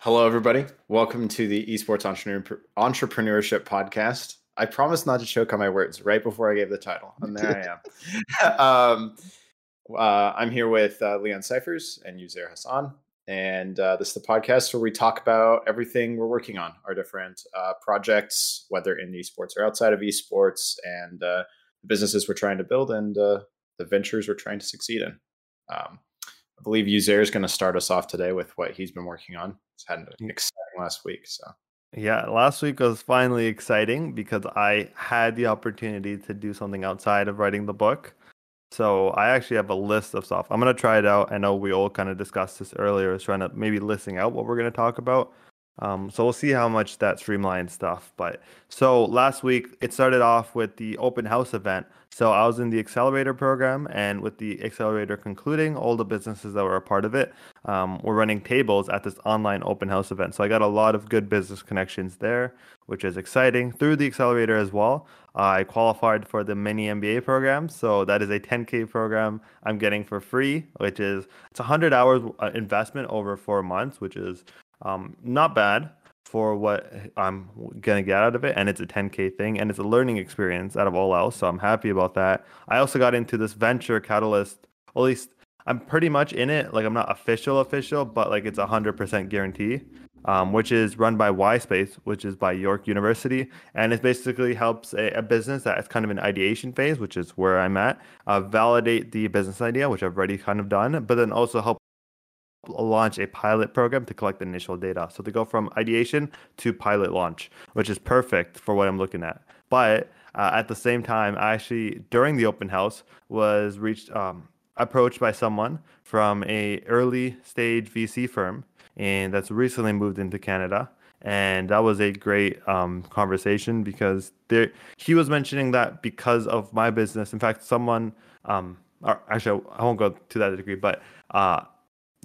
Hello, everybody. Welcome to the Esports Entrepreneur- Entrepreneurship Podcast. I promised not to choke on my words right before I gave the title, and there I am. um, uh, I'm here with uh, Leon Cyphers and Uzair Hassan, and uh, this is the podcast where we talk about everything we're working on, our different uh, projects, whether in esports or outside of esports, and uh, the businesses we're trying to build and uh, the ventures we're trying to succeed in. Um, I believe Uzair is going to start us off today with what he's been working on. It's had an exciting last week. So yeah, last week was finally exciting because I had the opportunity to do something outside of writing the book. So I actually have a list of stuff. I'm gonna try it out. I know we all kind of discussed this earlier, is trying to maybe listing out what we're gonna talk about. Um, so we'll see how much that streamlines stuff. But so last week it started off with the open house event. So I was in the accelerator program, and with the accelerator concluding, all the businesses that were a part of it um, were running tables at this online open house event. So I got a lot of good business connections there, which is exciting. Through the accelerator as well, I qualified for the mini MBA program. So that is a 10k program I'm getting for free, which is it's 100 hours uh, investment over four months, which is um, not bad for what I'm gonna get out of it, and it's a 10k thing, and it's a learning experience out of all else. So I'm happy about that. I also got into this venture catalyst. At least I'm pretty much in it. Like I'm not official official, but like it's a hundred percent guarantee. Um, which is run by Y Space, which is by York University, and it basically helps a, a business that is kind of an ideation phase, which is where I'm at, uh, validate the business idea, which I've already kind of done, but then also help launch a pilot program to collect initial data. So they go from ideation to pilot launch, which is perfect for what I'm looking at. But uh, at the same time, I actually during the open house was reached um, approached by someone from a early stage VC firm, and that's recently moved into Canada. And that was a great um, conversation because there, he was mentioning that because of my business, in fact, someone, um, actually, I won't go to that degree, but uh,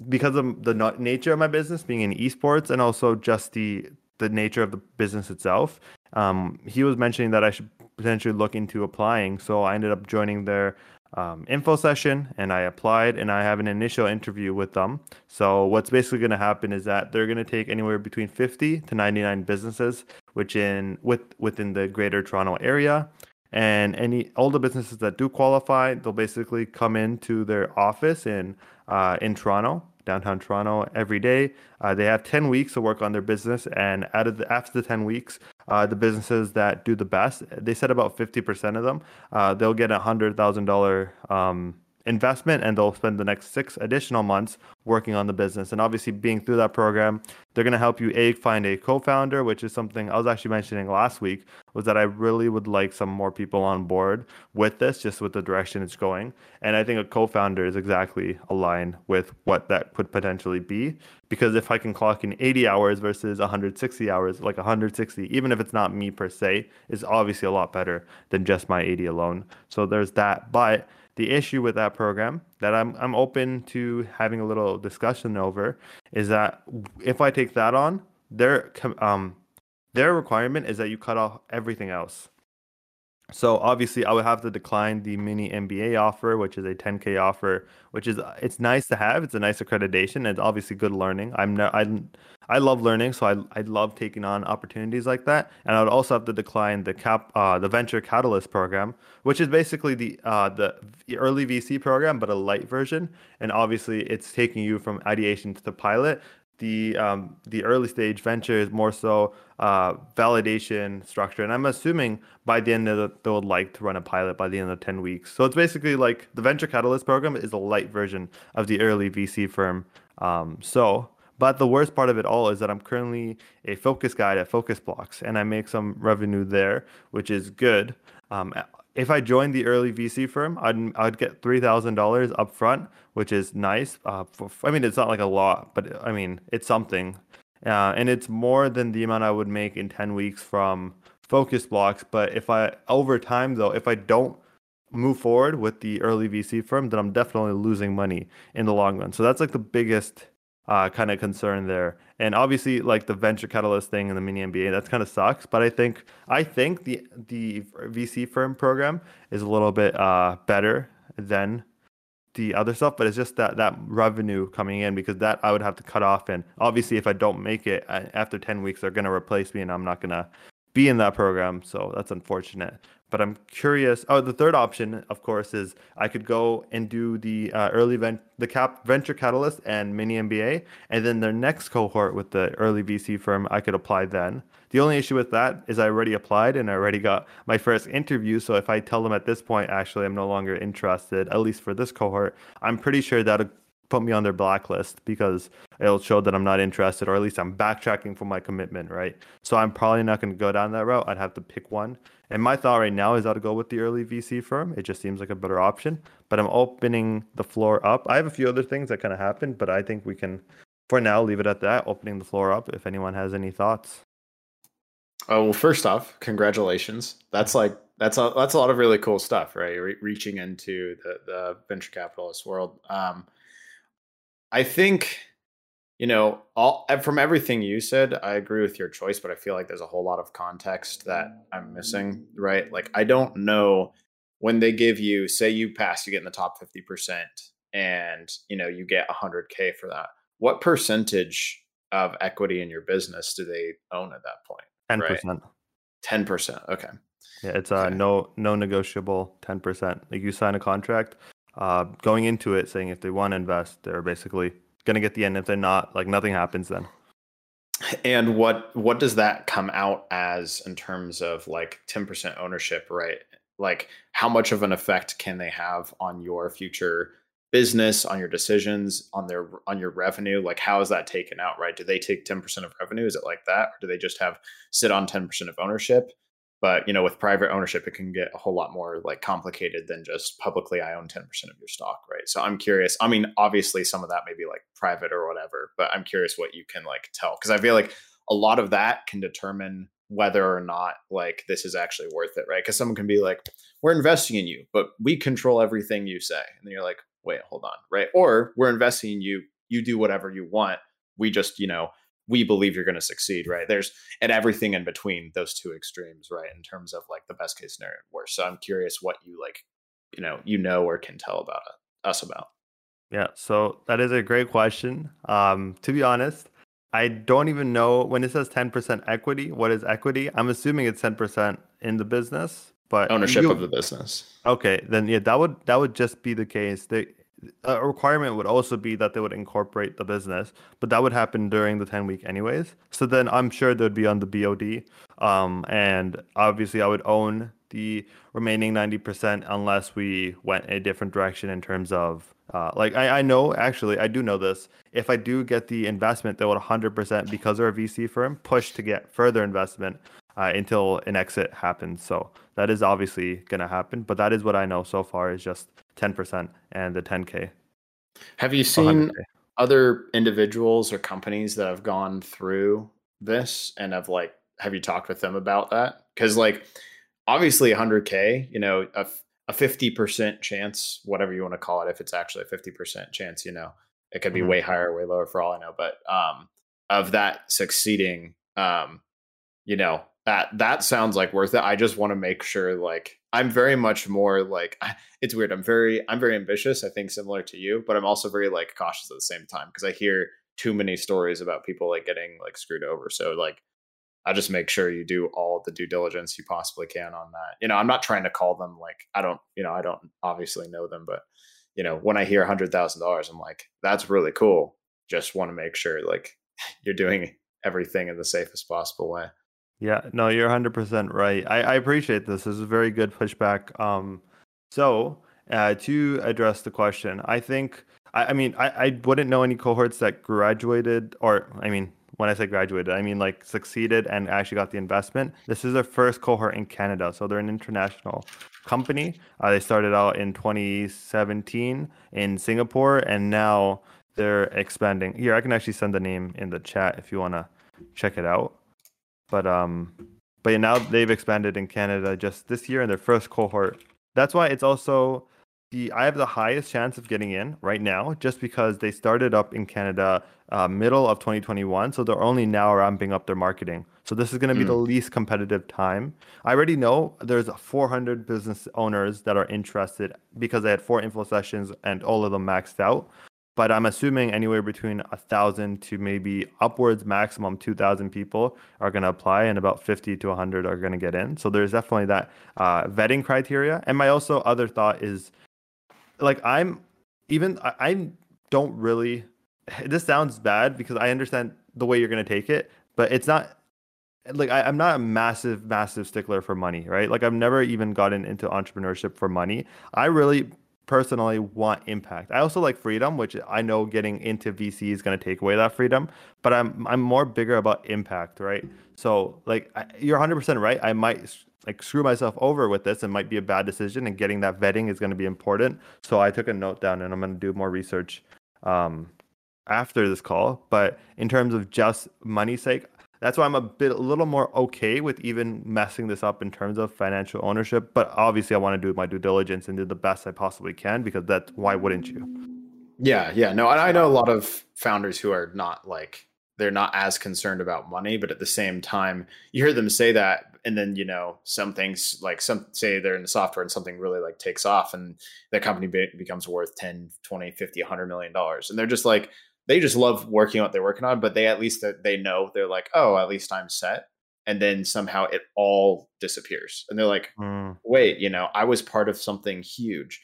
because of the nature of my business being in esports and also just the the nature of the business itself um, he was mentioning that i should potentially look into applying. So i ended up joining their um, info session and i applied and i have an initial interview with them. So what's basically going to happen is that they're going to take anywhere between 50 to 99 businesses which in with within the greater toronto area. And any all the businesses that do qualify they'll basically come into their office in uh, in toronto downtown toronto every day. Uh, they have 10 weeks to work on their business and out of the, after the 10 weeks uh, the businesses that do the best they said about 50% of them. Uh, they'll get a $100000 um, investment and they'll spend the next six additional months working on the business. And obviously being through that program they're going to help you a find a co-founder which is something i was actually mentioning last week was that i really would like some more people on board with this just with the direction it's going. And i think a co-founder is exactly aligned with what that could potentially be because if i can clock in 80 hours versus 160 hours like 160 even if it's not me per se is obviously a lot better than just my 80 alone. So there's that. But the issue with that program that I'm I'm open to having a little discussion over is that if I take that on, their um their requirement is that you cut off everything else. So obviously, I would have to decline the mini MBA offer, which is a 10k offer, which is it's nice to have. It's a nice accreditation. It's obviously good learning. I'm no, I I love learning, so I I love taking on opportunities like that. And I would also have to decline the cap uh, the venture catalyst program, which is basically the uh, the early VC program, but a light version. And obviously, it's taking you from ideation to the pilot the um, the early stage venture is more so uh, validation structure, and I'm assuming by the end of the, they would like to run a pilot by the end of ten weeks. So it's basically like the venture catalyst program is a light version of the early VC firm. Um, so, but the worst part of it all is that I'm currently a focus guide at Focus Blocks, and I make some revenue there, which is good. Um, if I joined the early VC firm, I'd I'd get three thousand dollars upfront, which is nice. Uh, for, I mean, it's not like a lot, but I mean, it's something, uh, and it's more than the amount I would make in ten weeks from focus blocks. But if I over time though, if I don't move forward with the early VC firm, then I'm definitely losing money in the long run. So that's like the biggest uh, kind of concern there. And obviously, like the venture catalyst thing and the mini MBA, that's kind of sucks. But I think I think the the VC firm program is a little bit uh, better than the other stuff, but it's just that that revenue coming in because that I would have to cut off. And obviously, if I don't make it after ten weeks, they're gonna replace me, and I'm not gonna be in that program. So that's unfortunate. But I'm curious. Oh, the third option, of course, is I could go and do the uh, early vent, the cap venture catalyst and mini MBA, and then their next cohort with the early VC firm, I could apply then. The only issue with that is I already applied and I already got my first interview. So if I tell them at this point, actually, I'm no longer interested, at least for this cohort, I'm pretty sure that'll put me on their blacklist because it'll show that I'm not interested, or at least I'm backtracking from my commitment, right? So I'm probably not going to go down that route. I'd have to pick one. And my thought right now is I'd go with the early VC firm. It just seems like a better option. But I'm opening the floor up. I have a few other things that kind of happened, but I think we can, for now, leave it at that. Opening the floor up. If anyone has any thoughts. Oh well, first off, congratulations. That's like that's a that's a lot of really cool stuff, right? Re- reaching into the the venture capitalist world. Um, I think you know all from everything you said, I agree with your choice, but I feel like there's a whole lot of context that I'm missing, right? Like I don't know when they give you, say you pass, you get in the top fifty percent, and you know you get 100k for that. What percentage of equity in your business do they own at that point? Ten percent. Ten percent. Okay. Yeah, it's uh okay. no no negotiable ten percent. Like you sign a contract, uh, going into it saying if they want to invest, they're basically gonna get the end. If they're not, like nothing happens then. And what what does that come out as in terms of like ten percent ownership, right? Like how much of an effect can they have on your future business on your decisions on their on your revenue like how is that taken out right do they take 10% of revenue is it like that or do they just have sit on 10% of ownership but you know with private ownership it can get a whole lot more like complicated than just publicly i own 10% of your stock right so i'm curious i mean obviously some of that may be like private or whatever but i'm curious what you can like tell because i feel like a lot of that can determine whether or not like this is actually worth it right because someone can be like we're investing in you but we control everything you say and then you're like wait, hold on, right? Or we're investing in you, you do whatever you want. We just, you know, we believe you're going to succeed, right? There's and everything in between those two extremes, right? In terms of like the best case scenario and worst. So I'm curious what you like, you know, you know or can tell about it, us about. Yeah, so that is a great question. Um, to be honest, I don't even know when it says 10% equity, what is equity? I'm assuming it's 10% in the business, but ownership you, of the business. Okay, then yeah, that would that would just be the case. They, a requirement would also be that they would incorporate the business, but that would happen during the 10 week anyways. So then I'm sure they'd be on the BOD. Um, and obviously I would own the remaining 90% unless we went a different direction in terms of uh, like I, I know actually I do know this. If I do get the investment, they would 100% because they're a VC firm push to get further investment uh, until an exit happens. So that is obviously going to happen, but that is what I know so far is just 10% and the 10K. Have you seen 100K. other individuals or companies that have gone through this and have like, have you talked with them about that? Because like, obviously 100K, you know, a, a 50% chance, whatever you want to call it, if it's actually a 50% chance, you know, it could be mm-hmm. way higher, way lower for all I know, but um, of that succeeding, um, you know, that that sounds like worth it. I just want to make sure like I'm very much more like it's weird. I'm very I'm very ambitious, I think similar to you, but I'm also very like cautious at the same time because I hear too many stories about people like getting like screwed over. So like I just make sure you do all the due diligence you possibly can on that. You know, I'm not trying to call them like I don't, you know, I don't obviously know them, but you know, when I hear a hundred thousand dollars, I'm like, that's really cool. Just want to make sure like you're doing everything in the safest possible way. Yeah, no, you're 100% right. I, I appreciate this. This is a very good pushback. Um, so, uh, to address the question, I think, I, I mean, I, I wouldn't know any cohorts that graduated, or I mean, when I say graduated, I mean like succeeded and actually got the investment. This is their first cohort in Canada. So they're an international company. Uh, they started out in 2017 in Singapore and now they're expanding. Here, I can actually send the name in the chat if you want to check it out. But um, but yeah, now they've expanded in Canada just this year in their first cohort. That's why it's also the I have the highest chance of getting in right now, just because they started up in Canada uh, middle of 2021, so they're only now ramping up their marketing. So this is going to be mm. the least competitive time. I already know there's 400 business owners that are interested because they had four info sessions and all of them maxed out. But I'm assuming anywhere between a thousand to maybe upwards maximum 2,000 people are going to apply, and about 50 to 100 are going to get in. So there's definitely that uh, vetting criteria. And my also other thought is, like I'm even I, I don't really. This sounds bad because I understand the way you're going to take it, but it's not like I, am not a massive, massive stickler for money, right? Like I've never even gotten into entrepreneurship for money. I really personally want impact. I also like freedom, which I know getting into VC is going to take away that freedom, but I'm I'm more bigger about impact, right? So like I, you're 100% right. I might like screw myself over with this and might be a bad decision and getting that vetting is going to be important. So I took a note down and I'm going to do more research um after this call, but in terms of just money sake, that's why I'm a bit a little more okay with even messing this up in terms of financial ownership. But obviously, I want to do my due diligence and do the best I possibly can because that's why wouldn't you? Yeah, yeah, no, and I know a lot of founders who are not like they're not as concerned about money, but at the same time, you hear them say that, and then you know some things like some say they're in the software and something really like takes off, and the company be- becomes worth 10, 20, 50, 100 million dollars, and they're just like they just love working on what they're working on, but they at least they know they're like, oh, at least I'm set. And then somehow it all disappears. And they're like, mm. wait, you know, I was part of something huge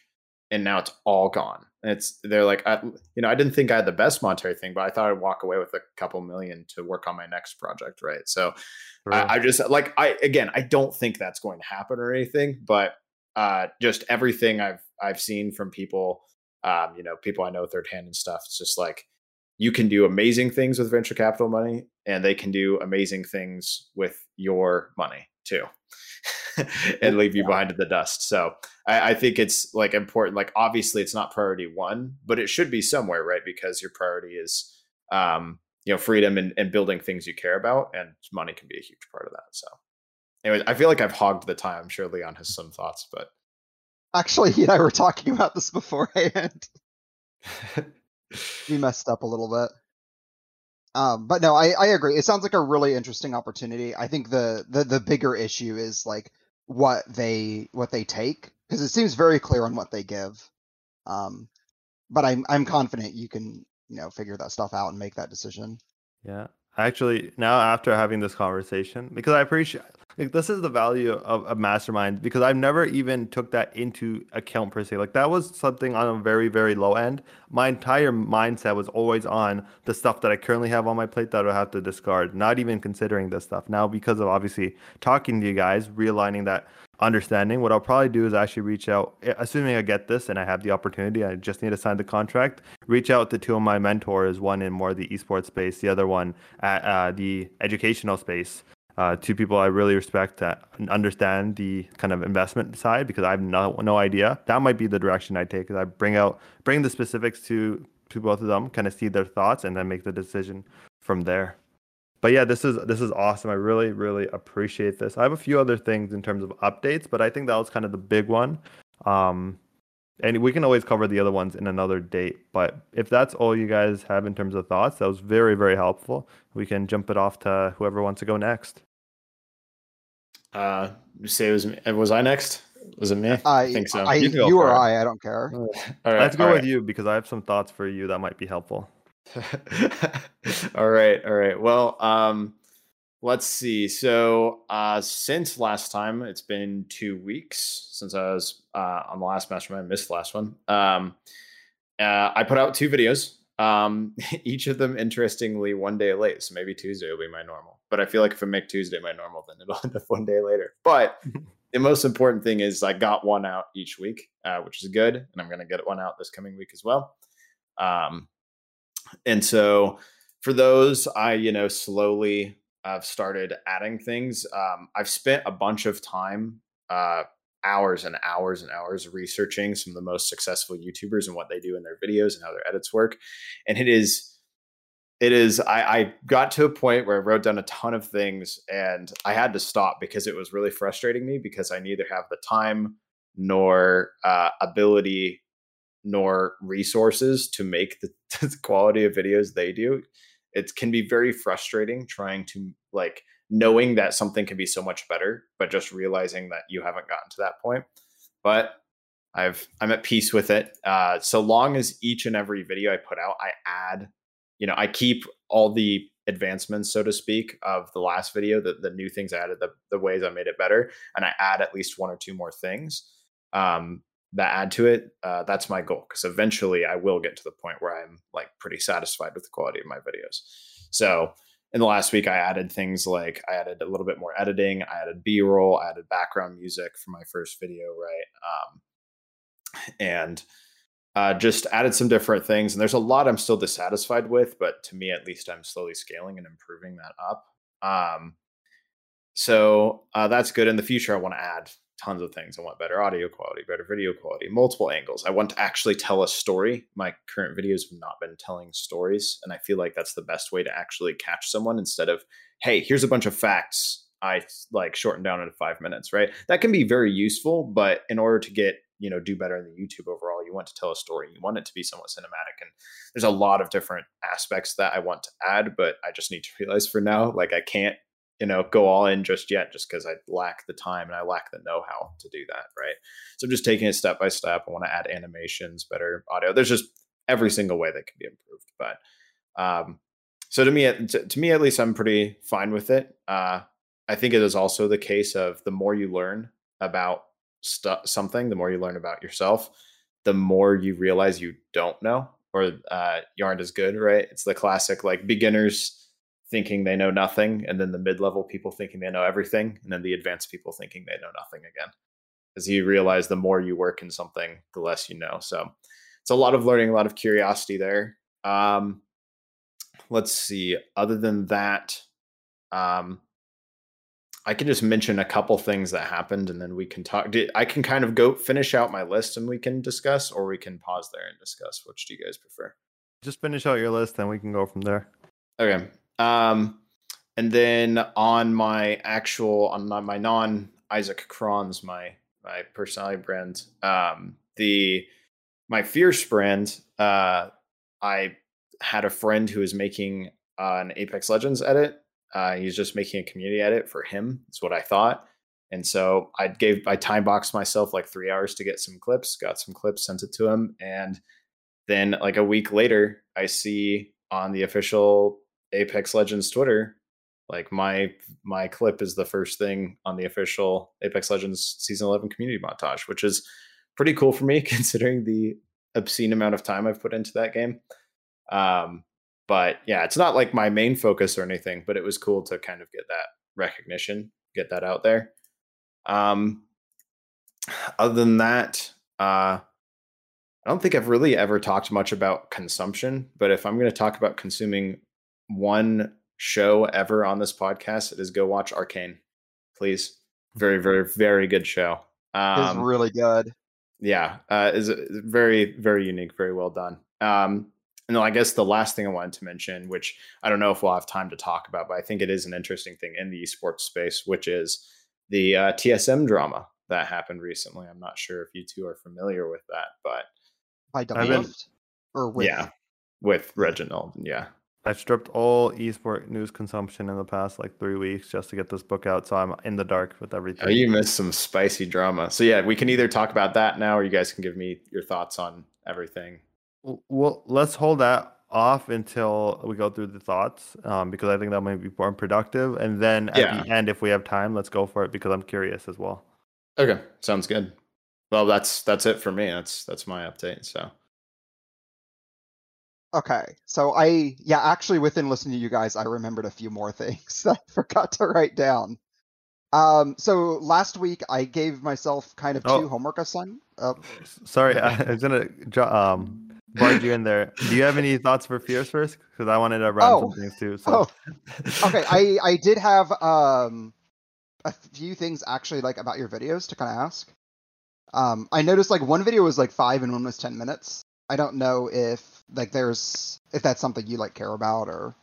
and now it's all gone. And it's they're like, I, you know, I didn't think I had the best monetary thing, but I thought I'd walk away with a couple million to work on my next project, right? So right. I, I, just like I again, I don't think that's going to happen or anything, but uh, just everything I've I've seen from people, um, you know, people I know third hand and stuff. It's just like you can do amazing things with venture capital money and they can do amazing things with your money too and leave you yeah. behind in the dust. So I, I, think it's like important like obviously it's not priority one but it should be somewhere right? Because your priority is um you know freedom and, and building things you care about and money can be a huge part of that so. Anyways i feel like i've hogged the time. I'm sure leon has some thoughts but actually you and i were talking about this beforehand we messed up a little bit. Um, but no, I, I agree. It sounds like a really interesting opportunity. I think the, the, the bigger issue is like what they what they take because it seems very clear on what they give. Um, but I'm I'm confident you can you know figure that stuff out and make that decision. Yeah, actually, now after having this conversation, because I appreciate like this is the value of a mastermind because I've never even took that into account per se. Like that was something on a very very low end. My entire mindset was always on the stuff that I currently have on my plate that I have to discard, not even considering this stuff. Now because of obviously talking to you guys, realigning that understanding, what I'll probably do is actually reach out, assuming I get this and I have the opportunity, I just need to sign the contract, reach out to two of my mentors, one in more the esports space, the other one at uh, the educational space, uh, two people I really respect that understand the kind of investment side because I have no no idea. That might be the direction I take. Is I bring out bring the specifics to to both of them, kind of see their thoughts, and then make the decision from there. But yeah, this is this is awesome. I really really appreciate this. I have a few other things in terms of updates, but I think that was kind of the big one. Um, and we can always cover the other ones in another date. But if that's all you guys have in terms of thoughts, that was very very helpful. We can jump it off to whoever wants to go next. Uh, you say it was was I next? Was it me? I think so. I, you, you or I, I don't care. all right, Let's go with you because I have some thoughts for you that might be helpful. all right, all right. Well, um, let's see. So, uh, since last time, it's been two weeks since I was uh, on the last mastermind. I missed the last one. Um, uh, I put out two videos. Um, each of them, interestingly, one day late. So maybe Tuesday will be my normal. But I feel like if I make Tuesday my normal, then it'll end up one day later. But the most important thing is I got one out each week, uh, which is good, and I'm going to get one out this coming week as well. Um, and so for those, I you know slowly I've started adding things. Um, I've spent a bunch of time uh, hours and hours and hours researching some of the most successful YouTubers and what they do in their videos and how their edits work. And it is, it is, I, I got to a point where I wrote down a ton of things and I had to stop because it was really frustrating me because I neither have the time nor uh, ability nor resources to make the, the quality of videos they do. It can be very frustrating trying to like knowing that something can be so much better but just realizing that you haven't gotten to that point. But i've i'm at peace with it. Uh so long as each and every video i put out i add you know i keep all the advancements so to speak of the last video the, the new things i added the, the ways i made it better and i add at least one or two more things um that add to it uh, that's my goal because eventually i will get to the point where i'm like pretty satisfied with the quality of my videos. So in the last week i added things like i added a little bit more editing i added b-roll i added background music for my first video right um, and uh, just added some different things and there's a lot i'm still dissatisfied with but to me at least i'm slowly scaling and improving that up um, so uh, that's good in the future i want to add tons of things. I want better audio quality, better video quality, multiple angles. I want to actually tell a story. My current videos have not been telling stories. And I feel like that's the best way to actually catch someone instead of, hey, here's a bunch of facts. I like shorten down into five minutes, right? That can be very useful, but in order to get, you know, do better in the YouTube overall, you want to tell a story. You want it to be somewhat cinematic. And there's a lot of different aspects that I want to add, but I just need to realize for now, like I can't you know go all in just yet just because i lack the time and i lack the know-how to do that right so i'm just taking it step by step i want to add animations better audio there's just every single way that can be improved but um so to me to, to me at least i'm pretty fine with it uh i think it is also the case of the more you learn about stu- something the more you learn about yourself the more you realize you don't know or uh, you aren't as good right it's the classic like beginners thinking they know nothing, and then the mid level people thinking they know everything, and then the advanced people thinking they know nothing again. As you realize, the more you work in something, the less you know. So it's a lot of learning, a lot of curiosity there. Um, let's see. Other than that, um, I can just mention a couple things that happened, and then we can talk. I can kind of go finish out my list, and we can discuss, or we can pause there and discuss. Which do you guys prefer? Just finish out your list, and we can go from there. Okay. Um, and then on my actual on my, my non Isaac Crons, my my personality brand, um, the my fierce brand, uh, I had a friend who was making uh, an Apex Legends edit. Uh, he's just making a community edit for him. That's what I thought. And so I gave I time boxed myself like three hours to get some clips, got some clips, sent it to him, and then like a week later, I see on the official Apex Legends Twitter, like my my clip is the first thing on the official Apex Legends season 11 community montage, which is pretty cool for me considering the obscene amount of time I've put into that game. Um, but yeah, it's not like my main focus or anything, but it was cool to kind of get that recognition, get that out there. Um, other than that, uh, I don't think I've really ever talked much about consumption, but if I'm going to talk about consuming one show ever on this podcast, it is go watch Arcane, please. Very, very, very good show. Um, it's really good. Yeah, uh, is very, very unique, very well done. Um, and then I guess the last thing I wanted to mention, which I don't know if we'll have time to talk about, but I think it is an interesting thing in the esports space, which is the uh, TSM drama that happened recently. I'm not sure if you two are familiar with that, but by been, or with yeah, with Reginald, yeah. I've stripped all esport news consumption in the past like three weeks just to get this book out, so I'm in the dark with everything. Oh, you missed some spicy drama. So yeah, we can either talk about that now, or you guys can give me your thoughts on everything. Well, let's hold that off until we go through the thoughts, um, because I think that might be more productive. And then at yeah. the end, if we have time, let's go for it because I'm curious as well. Okay, sounds good. Well, that's that's it for me. That's that's my update. So. Okay, so I yeah, actually within listening to you guys, I remembered a few more things that I forgot to write down. Um, so last week I gave myself kind of two homework assignments. Oh. Sorry, I was gonna um barge you in there. Do you have any thoughts for fears first? Because I wanted to run oh. some things too. So. Oh, okay. I I did have um a few things actually like about your videos to kind of ask. Um, I noticed like one video was like five and one was ten minutes. I don't know if like there's if that's something you like care about or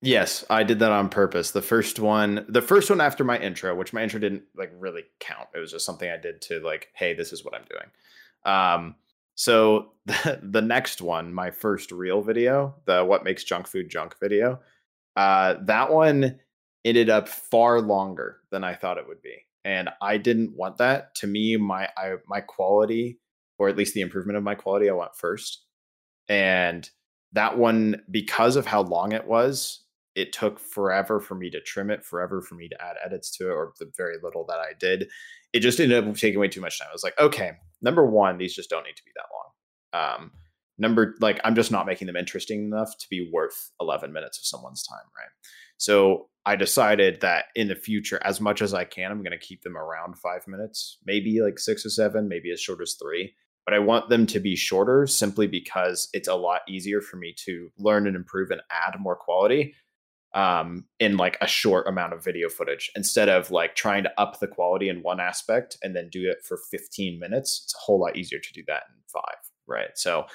Yes, I did that on purpose. The first one, the first one after my intro, which my intro didn't like really count. It was just something I did to like, hey, this is what I'm doing. Um, so the, the next one, my first real video, the what makes junk food junk video, uh, that one ended up far longer than I thought it would be, and I didn't want that. To me, my I, my quality, or at least the improvement of my quality, I want first, and that one because of how long it was it took forever for me to trim it, forever for me to add edits to it, or the very little that I did. It just ended up taking way too much time. I was like, okay, number one, these just don't need to be that long. Um, number like I'm just not making them interesting enough to be worth 11 minutes of someone's time, right? So I decided that in the future, as much as I can, I'm going to keep them around five minutes, maybe like six or seven, maybe as short as three. But I want them to be shorter simply because it's a lot easier for me to learn and improve and add more quality um, in like a short amount of video footage instead of like trying to up the quality in one aspect and then do it for 15 minutes. It's a whole lot easier to do that in five, right? So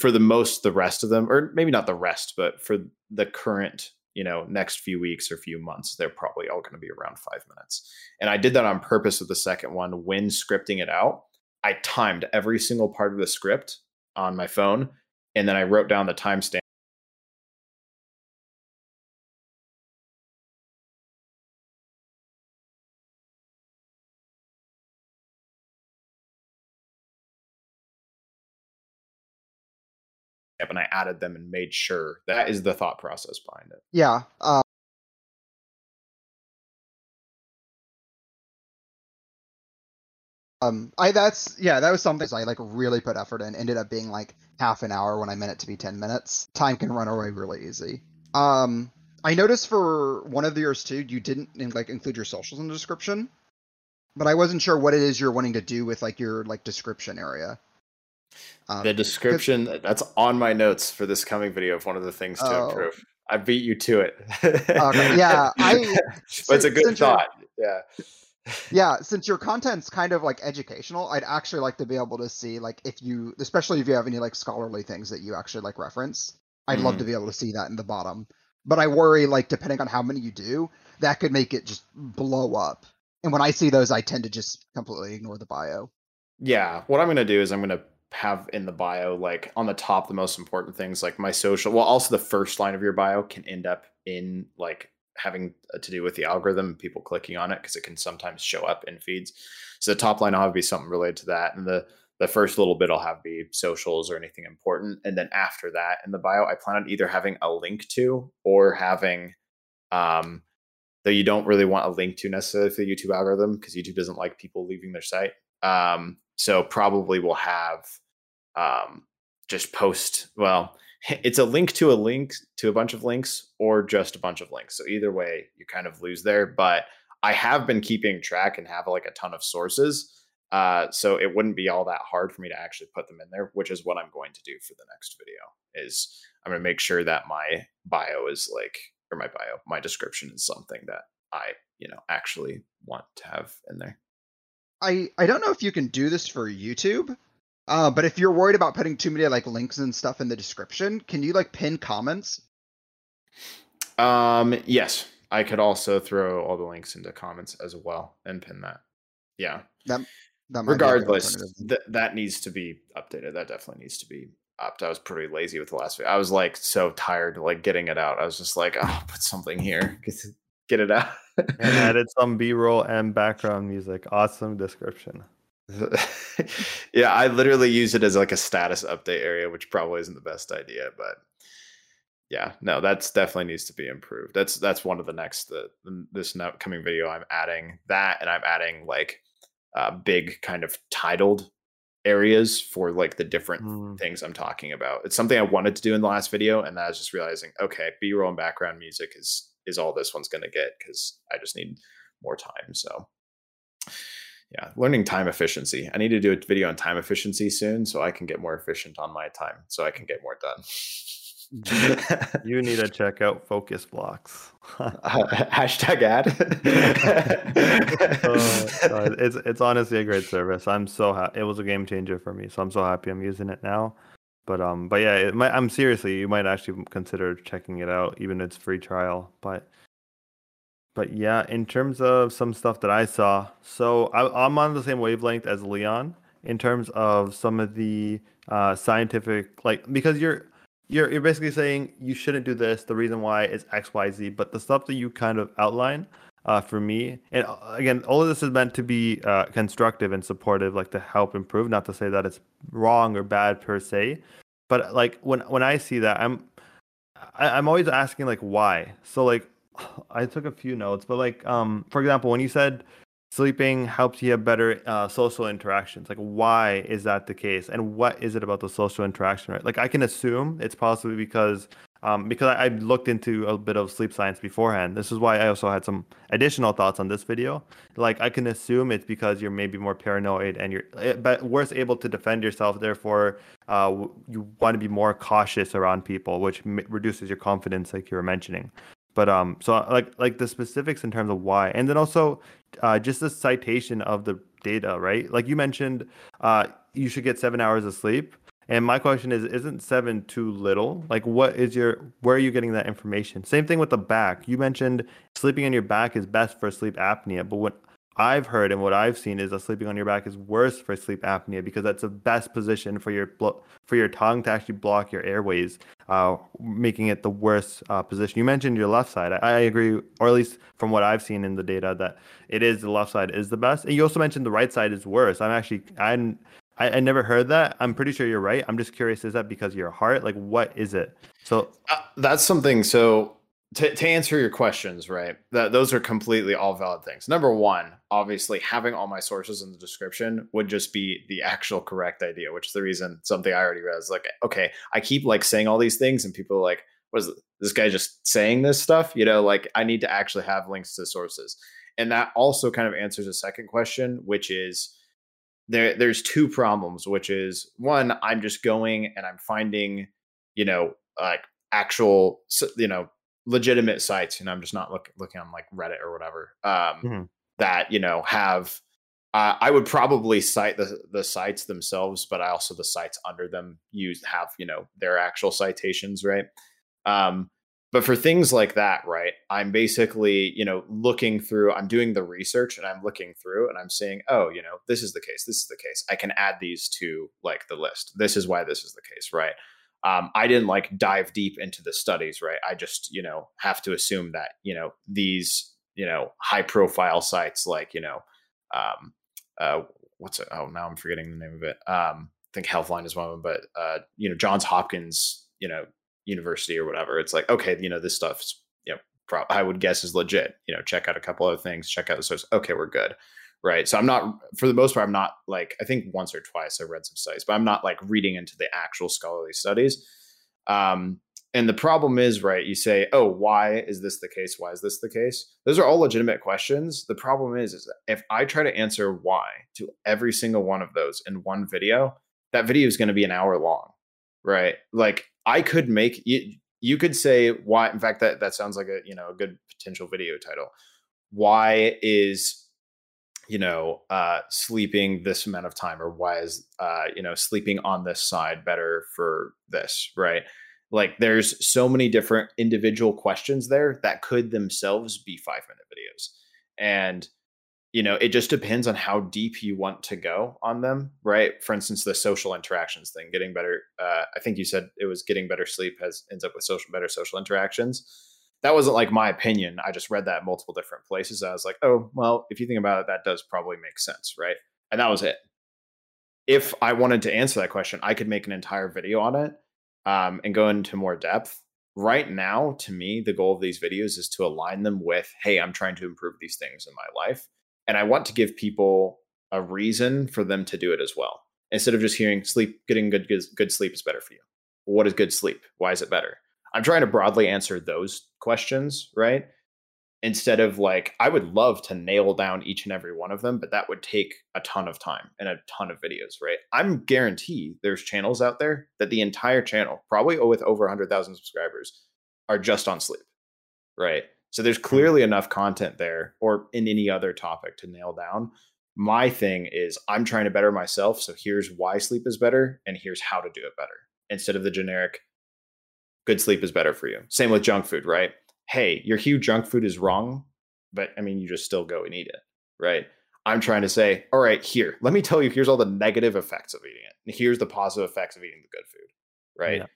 for the most, the rest of them, or maybe not the rest, but for the current, you know, next few weeks or few months, they're probably all going to be around five minutes. And I did that on purpose with the second one when scripting it out. I timed every single part of the script on my phone and then I wrote down the timestamp and I added them and made sure that is the thought process behind it. Yeah. Uh, um, I that's yeah, that was something I like really put effort in. Ended up being like half an hour when I meant it to be ten minutes. Time can run away really easy. Um, I noticed for one of yours too, you didn't like include your socials in the description, but I wasn't sure what it is you're wanting to do with like your like description area. Um, the description that's on my notes for this coming video of one of the things to oh. improve. I beat you to it. okay. Yeah, I. but it's a good thought. Yeah. yeah, since your content's kind of like educational, I'd actually like to be able to see like if you, especially if you have any like scholarly things that you actually like reference. I'd mm. love to be able to see that in the bottom. But I worry like depending on how many you do, that could make it just blow up. And when I see those, I tend to just completely ignore the bio. Yeah, what I'm gonna do is I'm gonna have in the bio like on the top the most important things like my social well also the first line of your bio can end up in like having to do with the algorithm people clicking on it because it can sometimes show up in feeds. So the top line i'll have be something related to that and the the first little bit i'll have be socials or anything important and then after that in the bio i plan on either having a link to or having um though you don't really want a link to necessarily for the youtube algorithm because youtube doesn't like people leaving their site um so probably we'll have um, just post. Well, it's a link to a link to a bunch of links or just a bunch of links. So either way, you kind of lose there. But I have been keeping track and have like a ton of sources. Uh, so it wouldn't be all that hard for me to actually put them in there, which is what I'm going to do for the next video. Is I'm going to make sure that my bio is like, or my bio, my description is something that I, you know, actually want to have in there. I I don't know if you can do this for YouTube, uh, but if you're worried about putting too many like links and stuff in the description, can you like pin comments? Um, yes, I could also throw all the links into comments as well and pin that. Yeah. That, that Regardless, th- that needs to be updated. That definitely needs to be upped. I was pretty lazy with the last video. I was like so tired like getting it out. I was just like, oh, put something here. Get it out. And added some b-roll and background music. Awesome description. Yeah i literally use it as like a status update area which probably isn't the best idea but yeah no that's definitely needs to be improved. That's that's one of the next the, this coming video i'm adding that and i'm adding like uh, big kind of titled areas for like the different mm. things i'm talking about. It's something i wanted to do in the last video and i was just realizing okay b-roll and background music is is all this one's going to get because I just need more time. So, yeah, learning time efficiency. I need to do a video on time efficiency soon so I can get more efficient on my time so I can get more done. you need to check out focus blocks. uh, hashtag ad. oh, it's it's honestly a great service. I'm so happy. It was a game changer for me, so I'm so happy I'm using it now. But um, but yeah, might, I'm seriously, you might actually consider checking it out, even it's free trial. But but yeah, in terms of some stuff that I saw, so I, I'm on the same wavelength as Leon in terms of some of the uh, scientific, like because you're you're you're basically saying you shouldn't do this. The reason why is X, Y, Z. But the stuff that you kind of outline, uh, for me, and uh, again, all of this is meant to be uh, constructive and supportive, like to help improve. Not to say that it's wrong or bad per se, but like when when I see that, I'm I, I'm always asking like why. So like I took a few notes, but like um for example, when you said sleeping helps you have better uh, social interactions like why is that the case and what is it about the social interaction right like i can assume it's possibly because um, because I, I, looked into a bit of sleep science beforehand. This is why I also had some additional thoughts on this video. Like I can assume it's because you're maybe more paranoid and you're eh, but worse able to defend yourself. Therefore, uh, you want to be more cautious around people, which m- reduces your confidence, like you were mentioning. But um, so like like the specifics in terms of why, and then also uh, just the citation of the data, right? Like you mentioned, uh, you should get seven hours of sleep. And my question is, isn't seven too little? Like, what is your, where are you getting that information? Same thing with the back. You mentioned sleeping on your back is best for sleep apnea, but what I've heard and what I've seen is that sleeping on your back is worse for sleep apnea because that's the best position for your for your tongue to actually block your airways, uh, making it the worst uh, position. You mentioned your left side. I, I, agree, or at least from what I've seen in the data, that it is the left side is the best. And you also mentioned the right side is worse. I'm actually I'm I, I never heard that. I'm pretty sure you're right. I'm just curious, is that because of your heart? Like, what is it? So uh, that's something. So to, to answer your questions, right? That those are completely all valid things. Number one, obviously, having all my sources in the description would just be the actual correct idea, which is the reason something I already read is like, okay, I keep like saying all these things, and people are like, was this guy just saying this stuff? You know, like I need to actually have links to sources, and that also kind of answers a second question, which is there there's two problems which is one i'm just going and i'm finding you know like actual you know legitimate sites and i'm just not look, looking on like reddit or whatever um mm-hmm. that you know have uh, i would probably cite the the sites themselves but i also the sites under them use have you know their actual citations right um but for things like that right i'm basically you know looking through i'm doing the research and i'm looking through and i'm saying oh you know this is the case this is the case. I can add these to like the list. This is why this is the case right? Um, i didn't like dive deep into the studies right? I just you know have to assume that you know these you know high profile sites like you know um, uh, what's it oh now i'm forgetting the name of it. Um, i think healthline is one of them but uh, you know johns hopkins you know university or whatever. It's like, okay, you know, this stuff's, you know, pro- I would guess is legit. You know, check out a couple other things, check out the source. Okay, we're good. Right. So I'm not, for the most part, I'm not like, I think once or twice I read some studies, but I'm not like reading into the actual scholarly studies. Um, and the problem is, right, you say, oh, why is this the case? Why is this the case? Those are all legitimate questions. The problem is, is if I try to answer why to every single one of those in one video, that video is going to be an hour long, right? Like I could make you, you could say why in fact that that sounds like a you know a good potential video title. Why is you know uh sleeping this amount of time or why is uh you know sleeping on this side better for this, right? Like there's so many different individual questions there that could themselves be 5 minute videos. And you know it just depends on how deep you want to go on them right? For instance the social interactions thing getting better uh, i think you said it was getting better sleep has ends up with social better social interactions. That wasn't like my opinion. I just read that multiple different places. I was like oh well if you think about it that does probably make sense right? And that was it. If i wanted to answer that question i could make an entire video on it um, and go into more depth. Right now to me the goal of these videos is to align them with hey i'm trying to improve these things in my life and I want to give people a reason for them to do it as well. Instead of just hearing sleep, getting good, good, good sleep is better for you. What is good sleep? Why is it better? I'm trying to broadly answer those questions, right? Instead of like, I would love to nail down each and every one of them, but that would take a ton of time and a ton of videos, right? I'm guarantee there's channels out there that the entire channel, probably with over 100,000 subscribers, are just on sleep, right? So there's clearly enough content there or in any other topic to nail down. My thing is I'm trying to better myself. So here's why sleep is better and here's how to do it better. instead of the generic good sleep is better for you. Same with junk food, right? Hey, your huge junk food is wrong, but I mean, you just still go and eat it, right? I'm trying to say, all right, here, let me tell you, here's all the negative effects of eating it. And here's the positive effects of eating the good food, right? Yeah.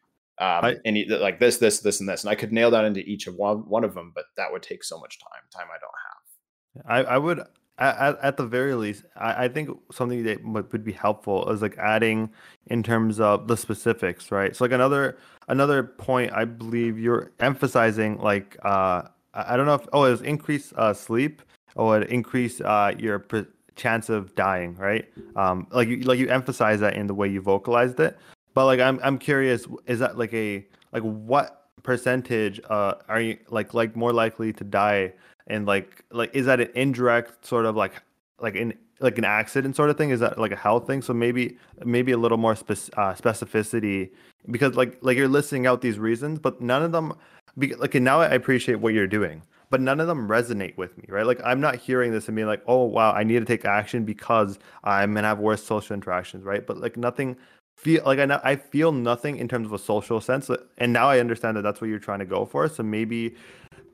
Um, I, and like this, this, this, and this. And I could nail down into each of one, one of them, but that would take so much time, time I don't have. I, I would, at, at the very least, I, I think something that would be helpful is like adding in terms of the specifics, right? So like another another point, I believe you're emphasizing like uh, I don't know if oh it was increase uh, sleep or it increase uh, your pre- chance of dying, right? Um, like you like you emphasize that in the way you vocalized it. But like I'm I'm curious, is that like a like what percentage uh are you like like more likely to die and like like is that an indirect sort of like like in like an accident sort of thing? Is that like a health thing? So maybe maybe a little more spec- uh, specificity because like like you're listing out these reasons but none of them be, like now i appreciate what you're doing but none of them resonate with me right? Like i'm not hearing this and being like oh wow i need to take action because i'm gonna have worse social interactions right? But like nothing feel like I, I feel nothing in terms of a social sense and now i understand that that's what you're trying to go for so maybe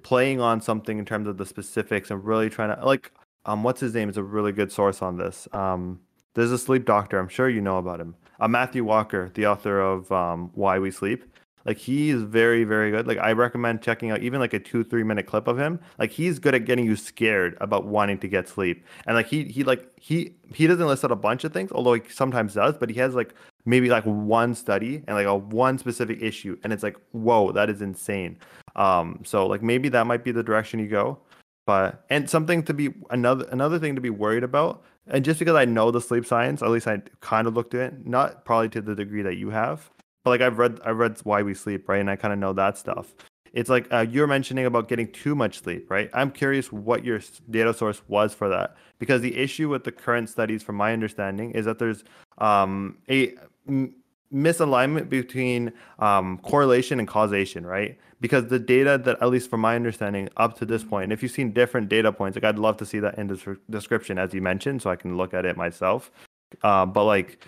playing on something in terms of the specifics and really trying to like um what's his name is a really good source on this. Um there's a sleep doctor i'm sure you know about him uh, matthew walker the author of um why we sleep. Like he's very very good. Like i recommend checking out even like a two three minute clip of him. Like he's good at getting you scared about wanting to get sleep. And like he he like he he doesn't list out a bunch of things although he sometimes does but he has like maybe like one study and like a one specific issue and it's like whoa that is insane um, so like maybe that might be the direction you go. But and something to be another another thing to be worried about. And just because I know the sleep science, at least I kind of looked at it, not probably to the degree that you have, but like I've read I've read why we sleep, right? And I kind of know that stuff. It's like uh, you're mentioning about getting too much sleep, right? I'm curious what your data source was for that, because the issue with the current studies, from my understanding, is that there's um, a misalignment between um, correlation and causation, right? because the data that at least from my understanding up to this point if you've seen different data points like i'd love to see that in the description as you mentioned so i can look at it myself. Uh, but like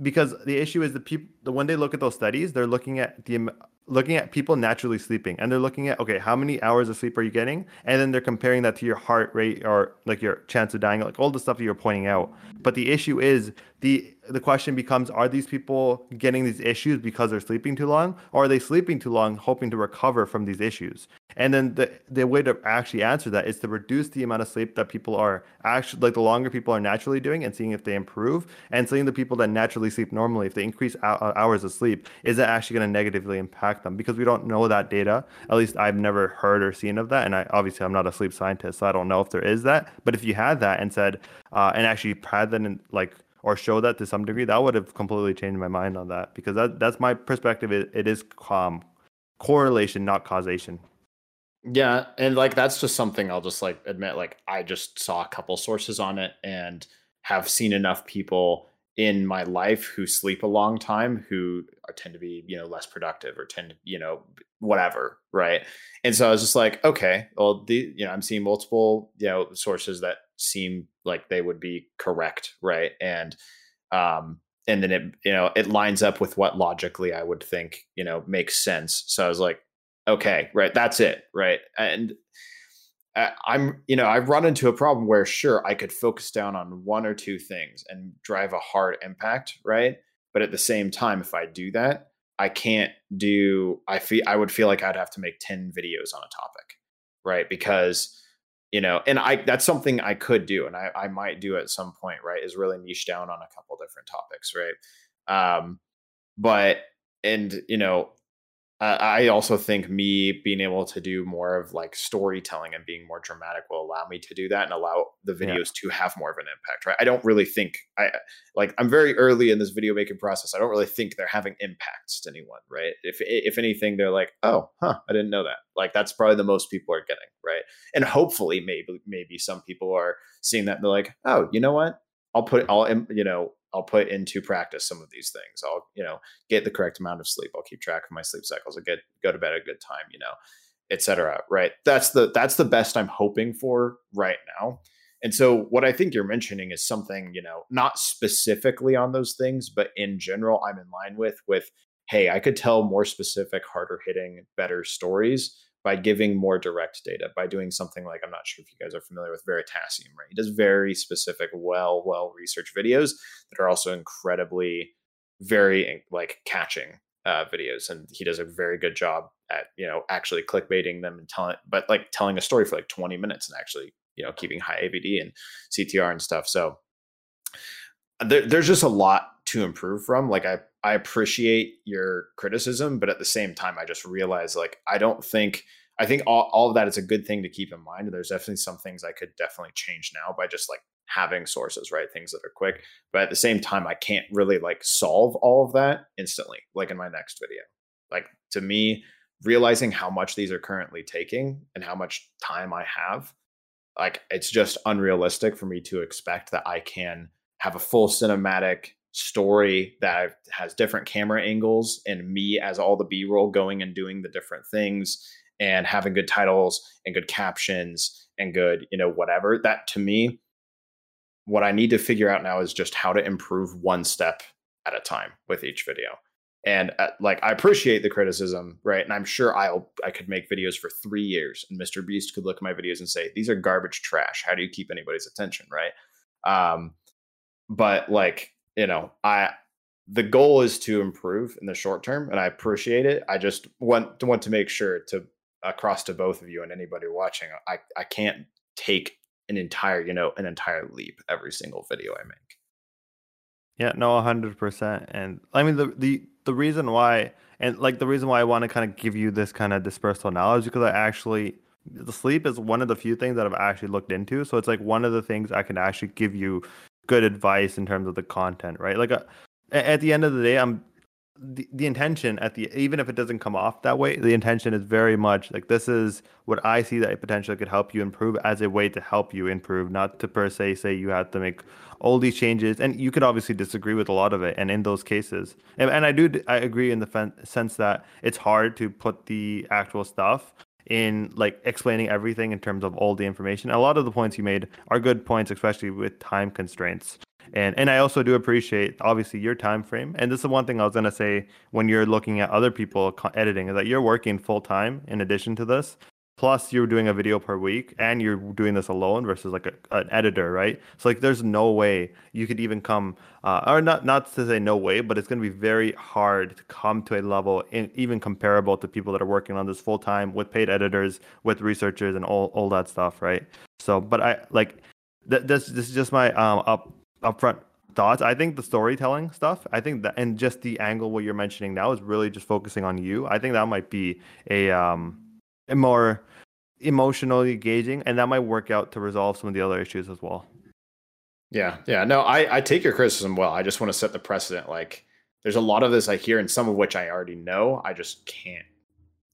because the issue is the people the when they look at those studies they're looking at the looking at people naturally sleeping and they're looking at okay how many hours of sleep are you getting? And then they're comparing that to your heart rate or like your chance of dying like all the stuff that you're pointing out but the issue is the the question becomes are these people getting these issues because they're sleeping too long? Or are they sleeping too long hoping to recover from these issues? And then the the way to actually answer that is to reduce the amount of sleep that people are actually like the longer people are naturally doing and seeing if they improve. And seeing the people that naturally sleep normally if they increase uh, hours of sleep is that actually going to negatively impact them? Because we don't know that data. At least I've never heard or seen of that. And I obviously I'm not a sleep scientist so I don't know if there is that. But if you had that and said uh, and actually had that in like or show that to some degree, that would have completely changed my mind on that because that that's my perspective. It, it is um, correlation, not causation. Yeah, and like that's just something I'll just like admit. Like I just saw a couple sources on it and have seen enough people in my life who sleep a long time who are, tend to be you know less productive or tend to you know whatever right and so i was just like okay well the you know i'm seeing multiple you know sources that seem like they would be correct, right? And um, and then it you know it lines up with what logically I would think you know makes sense. So I was like, okay, right, that's it, right? And I'm you know I've run into a problem where sure I could focus down on one or two things and drive a hard impact, right? But at the same time, if I do that, I can't do. I feel I would feel like I'd have to make ten videos on a topic, right? Because you know and i that's something i could do and i, I might do at some point right is really niche down on a couple different topics right? Um but and you know Uh, I also think me being able to do more of like storytelling and being more dramatic will allow me to do that and allow the videos yeah. to have more of an impact, right? I don't really think I like I'm very early in this video making process. I don't really think they're having impacts to anyone, right? If if anything, they're like, oh, huh, I didn't know that. Like that's probably the most people are getting, right? And hopefully, maybe maybe some people are seeing that and they're like, oh, you know what? I'll put I'll you know I'll put into practice some of these things. I'll, you know, get the correct amount of sleep. I'll keep track of my sleep cycles. I get go to bed at a good time, you know, etc. Right. That's the that's the best I'm hoping for right now. And so what I think you're mentioning is something, you know, not specifically on those things, but in general, I'm in line with with, hey, I could tell more specific, harder hitting, better stories by giving more direct data by doing something like I'm not sure if you guys are familiar with Veritasium, right? He does very specific, well, well researched videos that are also incredibly very like catching uh, videos, and he does a very good job at you know actually clickbaiting them and telling, but like telling a story for like 20 minutes and actually you know keeping high AVD and CTR and stuff. So there, there's just a lot to improve from. Like I I appreciate your criticism, but at the same time, I just realize like I don't think I think all, all of that is a good thing to keep in mind. There's definitely some things I could definitely change now by just like having sources, right? Things that are quick. But at the same time, I can't really like solve all of that instantly, like in my next video. Like to me, realizing how much these are currently taking and how much time I have, like it's just unrealistic for me to expect that I can have a full cinematic story that has different camera angles and me as all the b-roll going and doing the different things and having good titles and good captions and good you know whatever that to me what i need to figure out now is just how to improve one step at a time with each video. And uh, like i appreciate the criticism right? And i'm sure i'll i could make videos for three years and mr beast could look at my videos and say these are garbage trash. How do you keep anybody's attention? Right? Um but like you know, I the goal is to improve in the short term, and I appreciate it. I just want to want to make sure to across to both of you and anybody watching, I I can't take an entire you know an entire leap every single video I make. Yeah, no, hundred percent. And I mean the the the reason why and like the reason why I want to kind of give you this kind of dispersal knowledge because I actually the sleep is one of the few things that I've actually looked into. So it's like one of the things I can actually give you good advice in terms of the content, right? Like uh, at the end of the day, I'm the, the intention at the even if it doesn't come off that way, the intention is very much like this is what I see that potentially could help you improve as a way to help you improve, not to per se say you have to make all these changes. And you could obviously disagree with a lot of it. And in those cases, and, and I do I agree in the sense that it's hard to put the actual stuff in like explaining everything in terms of all the information. A lot of the points you made are good points, especially with time constraints. And and I also do appreciate obviously your time frame. And this is one thing I was gonna say when you're looking at other people editing is that you're working full time in addition to this plus you're doing a video per week and you're doing this alone versus like a, an editor right? So like there's no way you could even come uh, or not not to say no way but it's going to be very hard to come to a level in, even comparable to people that are working on this full time with paid editors with researchers and all, all that stuff right? So but i like th- this this is just my um up upfront thoughts. I think the storytelling stuff i think that and just the angle what you're mentioning now is really just focusing on you. I think that might be a um more emotionally engaging, and that might work out to resolve some of the other issues as well. Yeah, yeah. No, I, I take your criticism well. I just want to set the precedent. Like, there's a lot of this I hear, and some of which I already know. I just can't,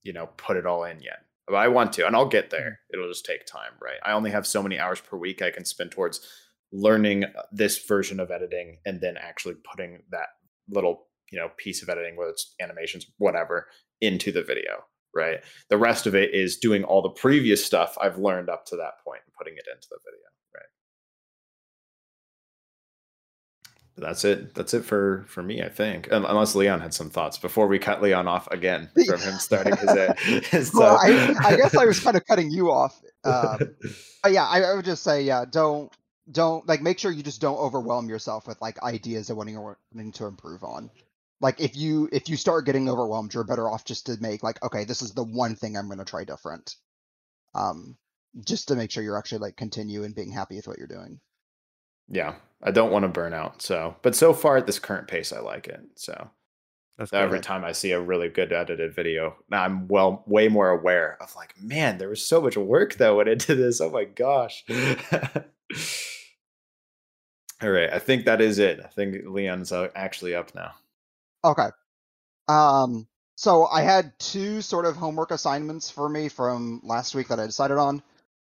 you know, put it all in yet. But I want to, and I'll get there. Mm-hmm. It'll just take time, right? I only have so many hours per week I can spend towards learning uh, this version of editing, and then actually putting that little, you know, piece of editing, whether it's animations, whatever, into the video right? The rest of it is doing all the previous stuff I've learned up to that point and putting it into the video, right? But that's it. That's it for for me, I think. Unless Leon had some thoughts before we cut Leon off again from him starting his. Uh, his well, uh, I, I, guess I was kind of cutting you off. Um, but yeah, I, I would just say, yeah, don't don't like make sure you just don't overwhelm yourself with like ideas of wanting, wanting to improve on like if you if you start getting overwhelmed you're better off just to make like okay this is the one thing i'm going to try different. Um just to make sure you're actually like continue and being happy with what you're doing. Yeah i don't want to burn out so but so far at this current pace i like it so. That's every time i see a really good edited video now i'm well way more aware of like man there was so much work that went into this oh my gosh. All right i think that is it. I think leon's uh, actually up now Okay. Um, so I had two sort of homework assignments for me from last week that I decided on.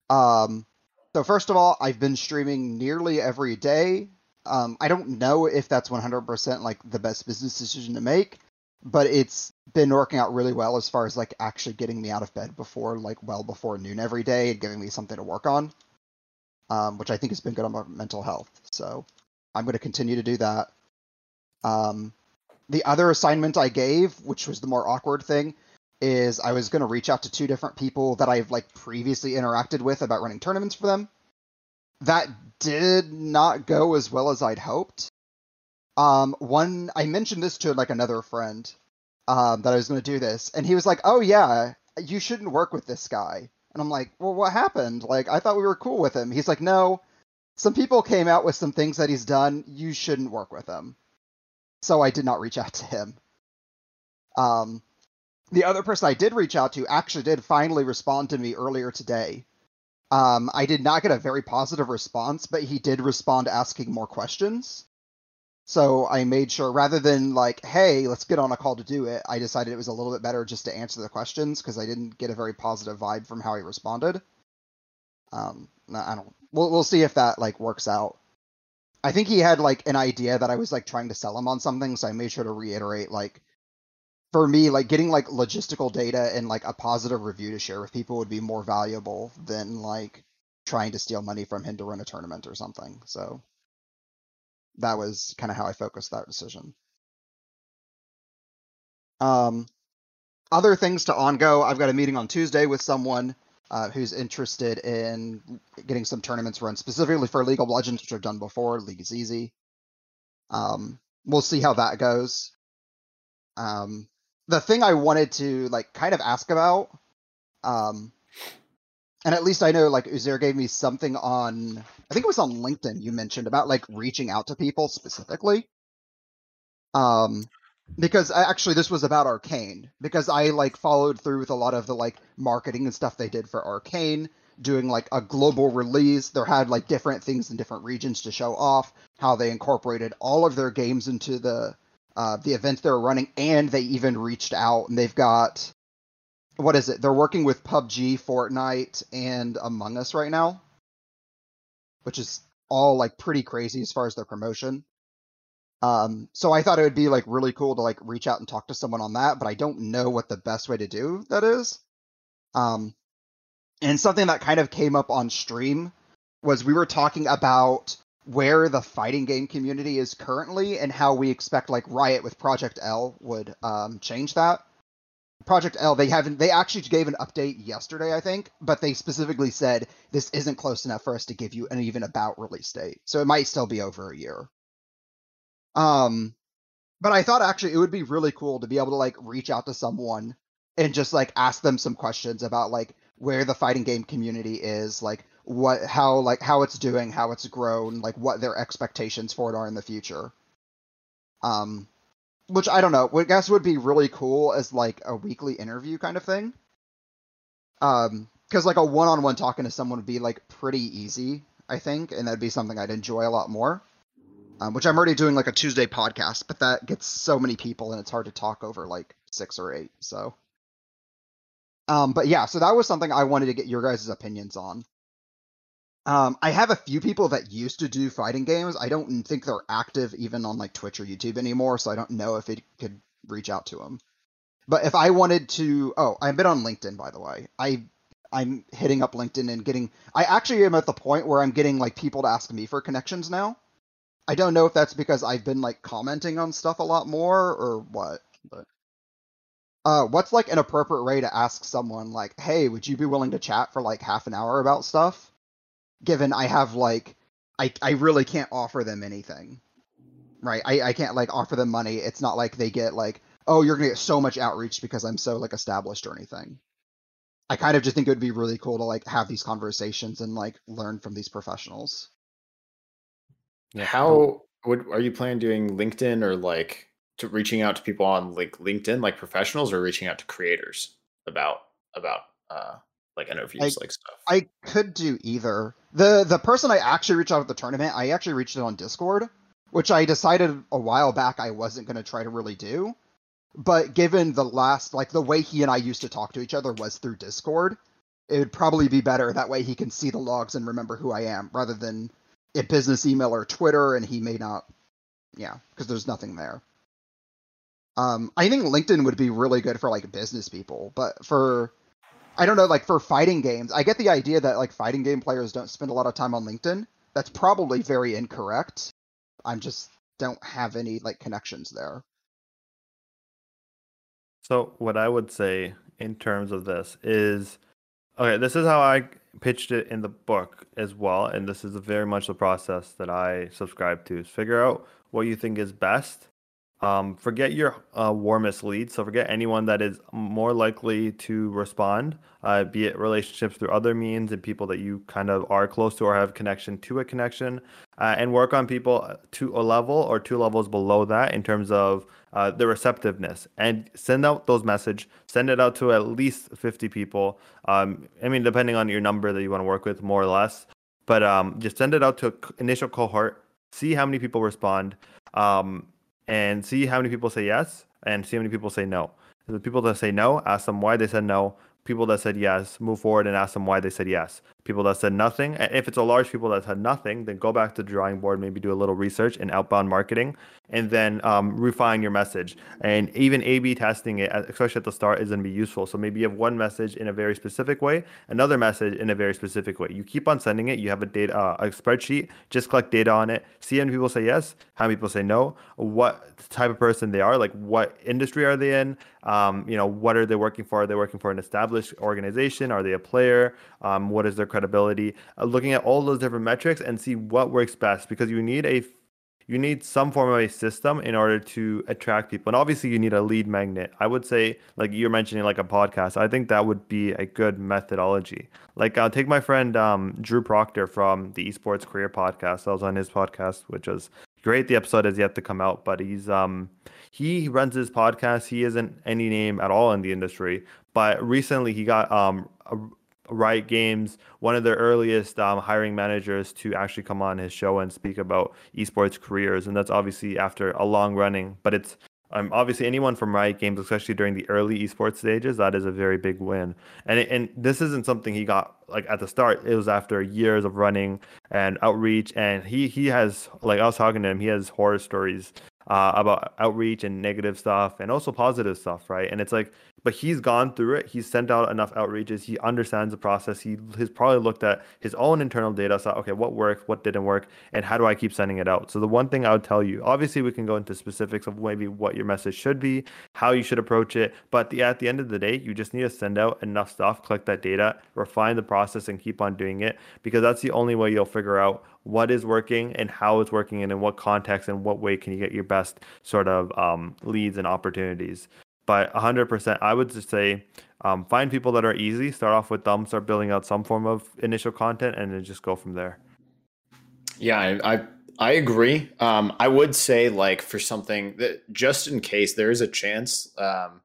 Um, so first of all, I've been streaming nearly every day. Um, I don't know if that's 100% like the best business decision to make, but it's been working out really well as far as like actually getting me out of bed before like well before noon every day and giving me something to work on. Um, which I think has been good on my mental health. So I'm going to continue to do that. Um, the other assignment I gave, which was the more awkward thing, is I was going to reach out to two different people that I've like previously interacted with about running tournaments for them. That did not go as well as I'd hoped. Um, one I mentioned this to like another friend um, that I was going to do this, and he was like, "Oh yeah, you shouldn't work with this guy." And I'm like, "Well, what happened? Like, I thought we were cool with him." He's like, "No, some people came out with some things that he's done. You shouldn't work with him." So I did not reach out to him. Um, the other person I did reach out to actually did finally respond to me earlier today. Um, I did not get a very positive response, but he did respond asking more questions. So I made sure rather than like, hey, let's get on a call to do it, I decided it was a little bit better just to answer the questions because I didn't get a very positive vibe from how he responded. Um, I don't. We'll we'll see if that like works out. I think he had like an idea that I was like trying to sell him on something, so I made sure to reiterate like for me, like getting like logistical data and like a positive review to share with people would be more valuable than like trying to steal money from him to run a tournament or something. So that was kind of how I focused that decision. Um, other things to ongo. I've got a meeting on Tuesday with someone uh, who's interested in getting some tournaments run specifically for League of Legends, which I've done before. League is easy. Um, we'll see how that goes. Um, the thing I wanted to like kind of ask about, um, and at least I know like Uzair gave me something on I think it was on LinkedIn you mentioned about like reaching out to people specifically. Um because I, actually this was about Arcane because I like followed through with a lot of the like marketing and stuff they did for Arcane doing like a global release. There had like different things in different regions to show off how they incorporated all of their games into the uh, the events they were running, and they even reached out and they've got what is it? They're working with PUBG, Fortnite, and Among Us right now, which is all like pretty crazy as far as their promotion. Um, so I thought it would be like really cool to like reach out and talk to someone on that, but I don't know what the best way to do that is. Um, and something that kind of came up on stream was we were talking about where the fighting game community is currently and how we expect like Riot with Project L would um, change that. Project L, they haven't. They actually gave an update yesterday, I think, but they specifically said this isn't close enough for us to give you an even about release date. So it might still be over a year. Um, but I thought actually it would be really cool to be able to like reach out to someone and just like ask them some questions about like where the fighting game community is, like what, how, like how it's doing, how it's grown, like what their expectations for it are in the future. Um, which I don't know. I guess would be really cool as like a weekly interview kind of thing. Um, because like a one-on-one talking to someone would be like pretty easy, I think, and that'd be something I'd enjoy a lot more. Um, which I'm already doing like a Tuesday podcast, but that gets so many people and it's hard to talk over like six or eight. So, um, but yeah, so that was something I wanted to get your guys' opinions on. Um, I have a few people that used to do fighting games. I don't think they're active even on like Twitch or YouTube anymore, so I don't know if it could reach out to them. But if I wanted to, oh, I've been on LinkedIn by the way. I I'm hitting up LinkedIn and getting. I actually am at the point where I'm getting like people to ask me for connections now. I don't know if that's because I've been like commenting on stuff a lot more or what, but. Uh, what's like an appropriate way to ask someone like, "Hey, would you be willing to chat for like half an hour about stuff?" given I have like I I really can't offer them anything. Right? I, I can't like offer them money. It's not like they get like, oh, you're gonna get so much outreach because I'm so like established or anything. I kind of just think it would be really cool to like have these conversations and like learn from these professionals. Yeah. How would are you planning doing LinkedIn or like to reaching out to people on like LinkedIn, like professionals, or reaching out to creators about about uh like interviews, I, like stuff. I could do either. the The person I actually reached out at the tournament, I actually reached it on Discord, which I decided a while back I wasn't going to try to really do. But given the last, like the way he and I used to talk to each other was through Discord, it would probably be better that way he can see the logs and remember who I am, rather than a business email or Twitter, and he may not. Yeah, because there's nothing there. Um, I think LinkedIn would be really good for like business people, but for I don't know, like for fighting games, I get the idea that like fighting game players don't spend a lot of time on LinkedIn. That's probably very incorrect. I'm just don't have any like connections there. So what I would say in terms of this is okay, this is how I pitched it in the book as well, and this is very much the process that I subscribe to. Is figure out what you think is best. Um, forget your uh, warmest leads. So forget anyone that is more likely to respond, uh, be it relationships through other means and people that you kind of are close to or have connection to a connection, uh, and work on people to a level or two levels below that in terms of uh, the receptiveness. And send out those message send it out to at least 50 people. Um, i mean depending on your number that you want to work with more or less. But um, just send it out to initial cohort see how many people respond. Um, and see how many people say yes and see how many people say no. The people that say no ask them why they said no. People that said yes move forward and ask them why they said yes people that said nothing. If it's a large people that said nothing then go back to the drawing board maybe do a little research in outbound marketing and then um, refine your message. And even a b testing it especially at the start is going to be useful. So maybe you have one message in a very specific way another message in a very specific way. You keep on sending it. You have a data uh, a spreadsheet. Just collect data on it. See how many people say yes how many people say no what type of person they are like what industry are they in um, you know what are they working for? Are they working for an established organization? Are they a player? Um, what is their credibility, uh, looking at all those different metrics and see what works best because you need a you need some form of a system in order to attract people. And obviously you need a lead magnet. I would say like you're mentioning like a podcast. I think that would be a good methodology. Like I'll take my friend um, Drew Proctor from the Esports Career podcast. I was on his podcast, which was great. The episode has yet to come out, but he's um he runs his podcast. He isn't any name at all in the industry, but recently he got um a, Riot Games, one of the earliest um, hiring managers to actually come on his show and speak about esports careers, and that's obviously after a long running. But it's um, obviously anyone from Riot Games, especially during the early esports stages, that is a very big win. And it, and this isn't something he got like at the start. It was after years of running and outreach, and he he has like I was talking to him, he has horror stories uh, about outreach and negative stuff and also positive stuff, right? And it's like, but he's gone through it. He's sent out enough outreaches. He understands the process. He has probably looked at his own internal data, saw, okay, what worked, what didn't work, and how do I keep sending it out? So the one thing I would tell you, obviously, we can go into specifics of maybe what your message should be, how you should approach it, but the, at the end of the day, you just need to send out enough stuff, collect that data, refine the process, and keep on doing it because that's the only way you'll figure out what is working and how it's working and in what context and what way can you get your best sort of um, leads and opportunities but 100% i would just say um, find people that are easy start off with them start building out some form of initial content and then just go from there yeah i, I... I agree. Um, I would say, like, for something that just in case there is a chance um,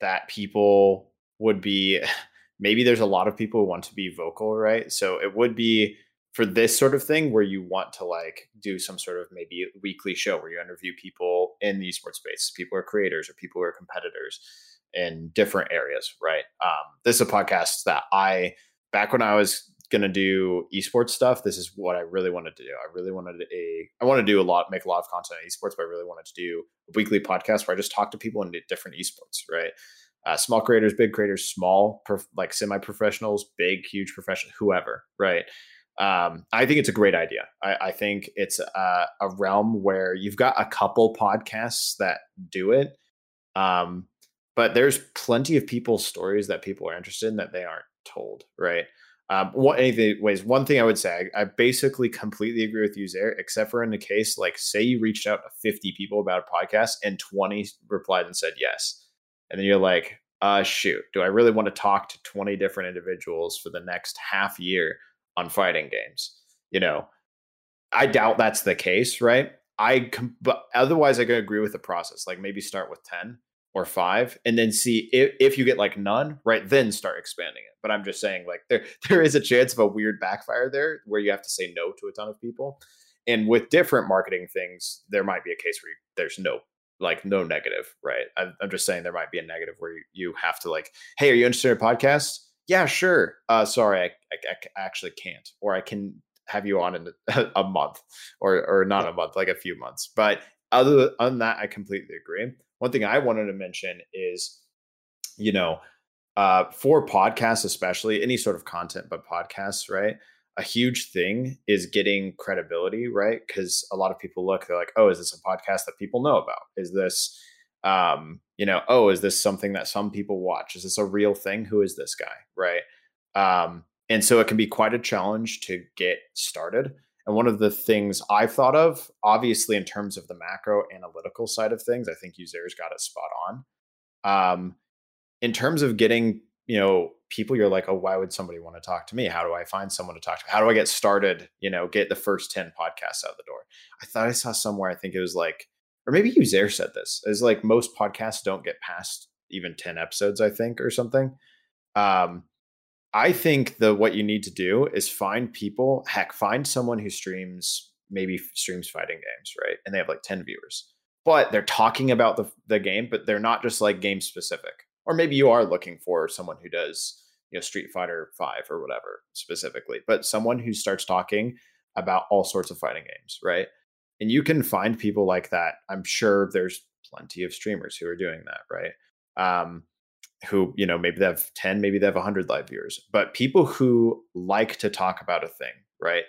that people would be, maybe there's a lot of people who want to be vocal, right? So it would be for this sort of thing where you want to like do some sort of maybe weekly show where you interview people in the esports space. People are creators or people who are competitors in different areas right? Um, this is a podcast that i back when i was going to do esports stuff this is what i really wanted to do. I really wanted a i want to do a lot make a lot of content on esports but i really wanted to do a weekly podcast where i just talk to people in different esports right? Uh, small creators big creators small prof- like semi professionals big huge professional whoever right um, I think it's a great idea. I, I think it's a, a, realm where you've got a couple podcasts that do it, um, but there's plenty of people's stories that people are interested in that they aren't told, right? Um, what anyways, one thing I would say, I, I, basically completely agree with you there, except for in the case, like say you reached out to 50 people about a podcast and 20 replied and said yes. And then you're like, uh, shoot, do I really want to talk to 20 different individuals for the next half year on fighting games. You know, I doubt that's the case, right? I com- but otherwise I can agree with the process. Like maybe start with 10 or 5 and then see if, if you get like none, right? Then start expanding it. But I'm just saying like there there is a chance of a weird backfire there where you have to say no to a ton of people. And with different marketing things, there might be a case where you, there's no like no negative, right? I'm, I'm, just saying there might be a negative where you, you have to like, hey, are you interested in a podcast? Yeah, sure. Uh, sorry, I, I, I actually can't, or I can have you on in a, a month, or or not a month, like a few months. But other than that, I completely agree. One thing I wanted to mention is, you know, uh, for podcasts, especially any sort of content, but podcasts, right? A huge thing is getting credibility, right? Because a lot of people look, they're like, oh, is this a podcast that people know about? Is this Um, you know, oh, is this something that some people watch? Is this a real thing? Who is this guy? Right. Um, and so it can be quite a challenge to get started. And one of the things I've thought of, obviously, in terms of the macro analytical side of things, I think Uzer's got it spot on. Um, in terms of getting, you know, people, you're like, oh, why would somebody want to talk to me? How do I find someone to talk to? How do I get started? You know, get the first 10 podcasts out the door. I thought I saw somewhere, I think it was like, or maybe Uzer said this, is like most podcasts don't get past even 10 episodes, I think, or something. Um, I think the what you need to do is find people, heck, find someone who streams maybe streams fighting games, right? And they have like 10 viewers. But they're talking about the the game, but they're not just like game specific. Or maybe you are looking for someone who does, you know, Street Fighter 5 or whatever specifically, but someone who starts talking about all sorts of fighting games, right? And you can find people like that. I'm sure there's plenty of streamers who are doing that, right? Um, who you know maybe they have 10 maybe they have 100 live viewers. But people who like to talk about a thing right?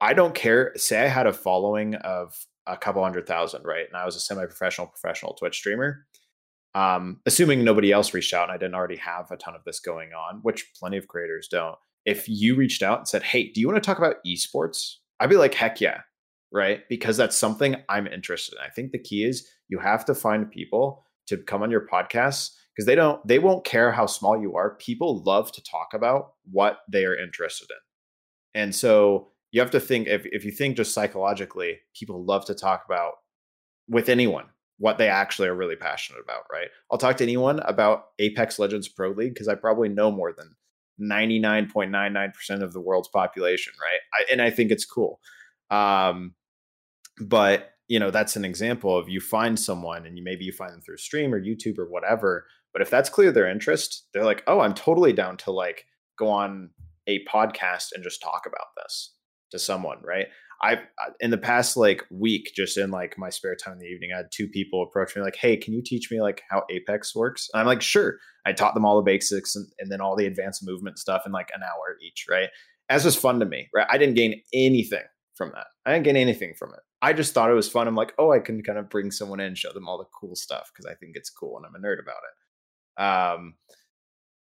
I don't care. Say i had a following of a couple hundred thousand right? And i was a semi-professional professional twitch streamer. Um, assuming nobody else reached out and i didn't already have a ton of this going on which plenty of creators don't. If you reached out and said hey do you want to talk about esports? I'd be like heck yeah right? Because that's something i'm interested in. I think the key is you have to find people to come on your podcasts because they don't they won't care how small you are. People love to talk about what they are interested in. And so you have to think if, if you think just psychologically people love to talk about with anyone what they actually are really passionate about right? I'll talk to anyone about apex legends pro league because i probably know more than 99.99% of the world's population right? I, and i think it's cool. Um, but you know that's an example of you find someone and you maybe you find them through stream or youtube or whatever but if that's clear their interest, they're like, oh, I'm totally down to like go on a podcast and just talk about this to someone, right? Uh, in the past like week, just in like my spare time in the evening, I had two people approach me like, "Hey, can you teach me like how Apex works?" And I'm like, "Sure." I taught them all the basics and, and then all the advanced movement stuff in like an hour each, right? As was fun to me, right? I didn't gain anything from that. I didn't gain anything from it. I just thought it was fun. I'm like, oh, I can kind of bring someone in, show them all the cool stuff because I think it's cool and I'm a nerd about it. Um,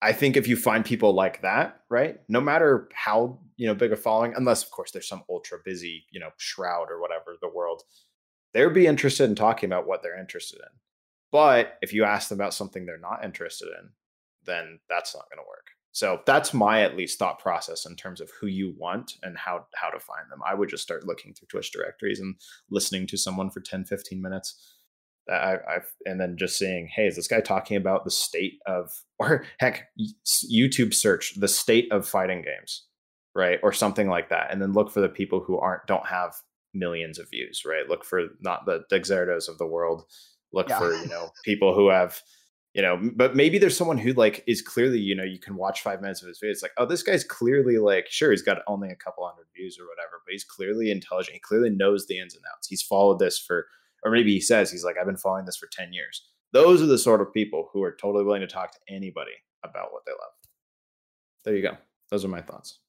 I think if you find people like that, right, no matter how you know big a following, unless of course there's some ultra busy, you know, shroud or whatever the world, they'd be interested in talking about what they're interested in. But if you ask them about something they're not interested in, then that's not going to work. So that's my at least thought process in terms of who you want and how how to find them. I would just start looking through Twitch directories and listening to someone for 10, 15 minutes I, have and then just saying, hey, is this guy talking about the state of, or heck, YouTube search the state of fighting games, right, or something like that, and then look for the people who aren't don't have millions of views, right? Look for not the Dexertos of the world. Look yeah. for you know people who have you know, but maybe there's someone who like is clearly, you know, you can watch five minutes of his video. It's like, oh, this guy's clearly like, sure, he's got only a couple hundred views or whatever, but he's clearly intelligent. He clearly knows the ins and outs. He's followed this for or maybe he says he's like, I've been following this for 10 years. Those are the sort of people who are totally willing to talk to anybody about what they love. There you go. Those are my thoughts.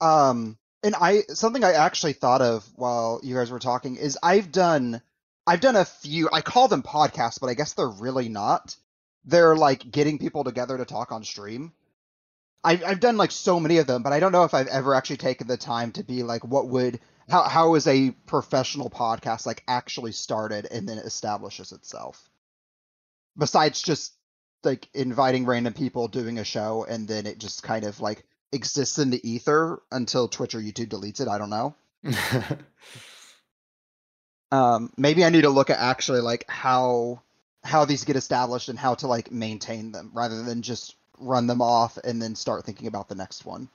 Um, and I something I actually thought of while you guys were talking is I've done I've done a few I call them podcasts, but I guess they're really not. They're like getting people together to talk on stream. I've I've done like so many of them, but I don't know if I've ever actually taken the time to be like, what would how how is a professional podcast like actually started and then establishes itself besides just like inviting random people doing a show and then it just kind of like exists in the ether until twitch or youtube deletes it i don't know um maybe i need to look at actually like how how these get established and how to like maintain them rather than just run them off and then start thinking about the next one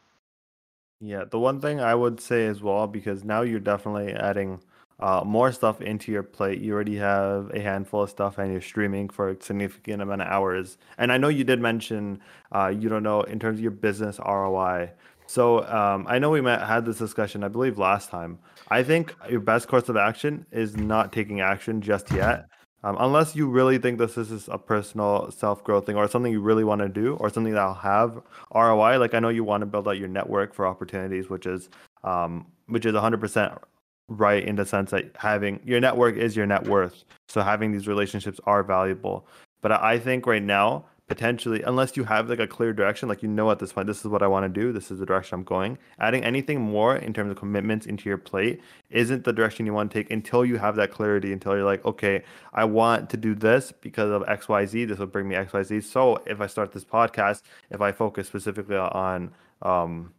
yeah, the one thing I would say as well, because now you're definitely adding uh, more stuff into your plate. You already have a handful of stuff, and you're streaming for a significant amount of hours. And I know you did mention uh, you don't know in terms of your business ROI. So um, I know we met, had this discussion, I believe, last time. I think your best course of action is not taking action just yet. Um, unless you really think that this is a personal self growth thing or something you really want to do or something that'll have ROI. Like I know you want to build out your network for opportunities, which is um, which is 100% right in the sense that having your network is your net worth. So having these relationships are valuable. But I think right now, potentially, unless you have like a clear direction, like you know at this point, this is what I want to do, this is the direction I'm going. Adding anything more in terms of commitments into your plate isn't the direction you want to take until you have that clarity, until you're like, okay, I want to do this because of XYZ. This will bring me XYZ. So if I start this podcast, if I focus specifically on um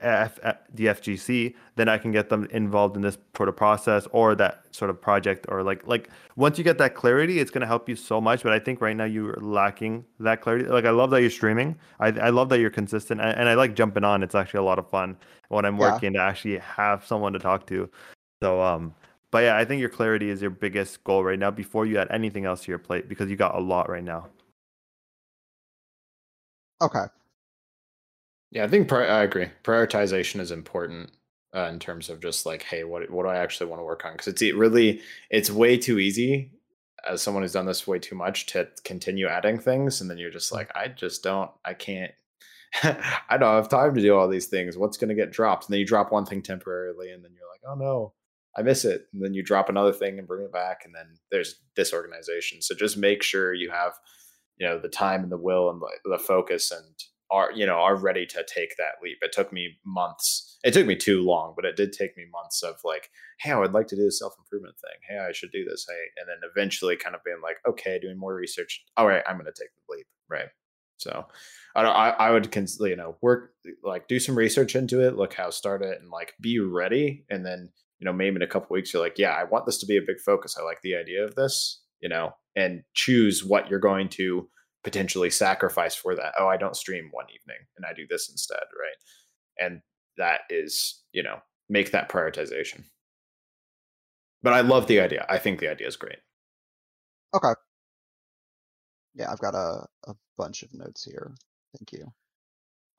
F, the FGC, then I can get them involved in this sort of process or that sort of project or like like once you get that clarity, it's gonna help you so much. But I think right now you're lacking that clarity. Like I love that you're streaming. I I love that you're consistent and, and I like jumping on. It's actually a lot of fun when I'm yeah. working to actually have someone to talk to. So um but yeah, I think your clarity is your biggest goal right now before you add anything else to your plate because you got a lot right now. Okay. Yeah, I think pri- I agree. Prioritization is important uh, in terms of just like, hey, what what do I actually want to work on? Because it's it really it's way too easy as someone who's done this way too much to continue adding things, and then you're just like, I just don't, I can't. I don't have time to do all these things. What's going to get dropped? And then you drop one thing temporarily, and then you're like, oh no, I miss it. And then you drop another thing and bring it back, and then there's disorganization. So just make sure you have, you know, the time and the will and the, the focus and are you know are ready to take that leap. It took me months. It took me too long but it did take me months of like hey i would like to do a self-improvement thing. Hey i should do this. Hey and then eventually kind of being like okay doing more research. All right i'm going to take the leap. Right. So I, I, I would you know work like do some research into it look how start it and like be ready. And then you know maybe in a couple weeks you're like yeah i want this to be a big focus. I like the idea of this you know and choose what you're going to potentially sacrifice for that. Oh, I don't stream one evening and I do this instead, right? And that is, you know, make that prioritization. But I love the idea. I think the idea is great. Okay. Yeah, I've got a, a bunch of notes here. Thank you.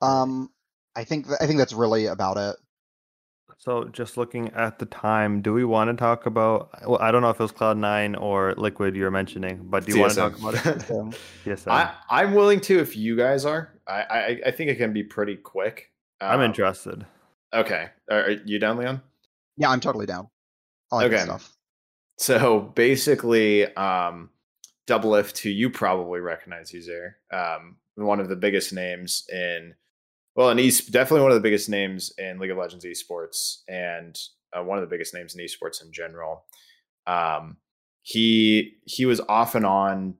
Um, I think th- I think that's really about it. So just looking at the time, do we want to talk about? Well, I don't know if it was Cloud Nine or Liquid you're mentioning, but do you TSM. want to talk about it? yes, I, I'm willing to if you guys are. I I, I think it can be pretty quick. I'm um, interested. Okay, are, you down, Leon? Yeah, I'm totally down. Like okay. So basically, um, Doublelift, who you probably recognize, Uzair, um, one of the biggest names in well, and he's definitely one of the biggest names in League of Legends esports, and uh, one of the biggest names in esports in general. Um, he he was off and on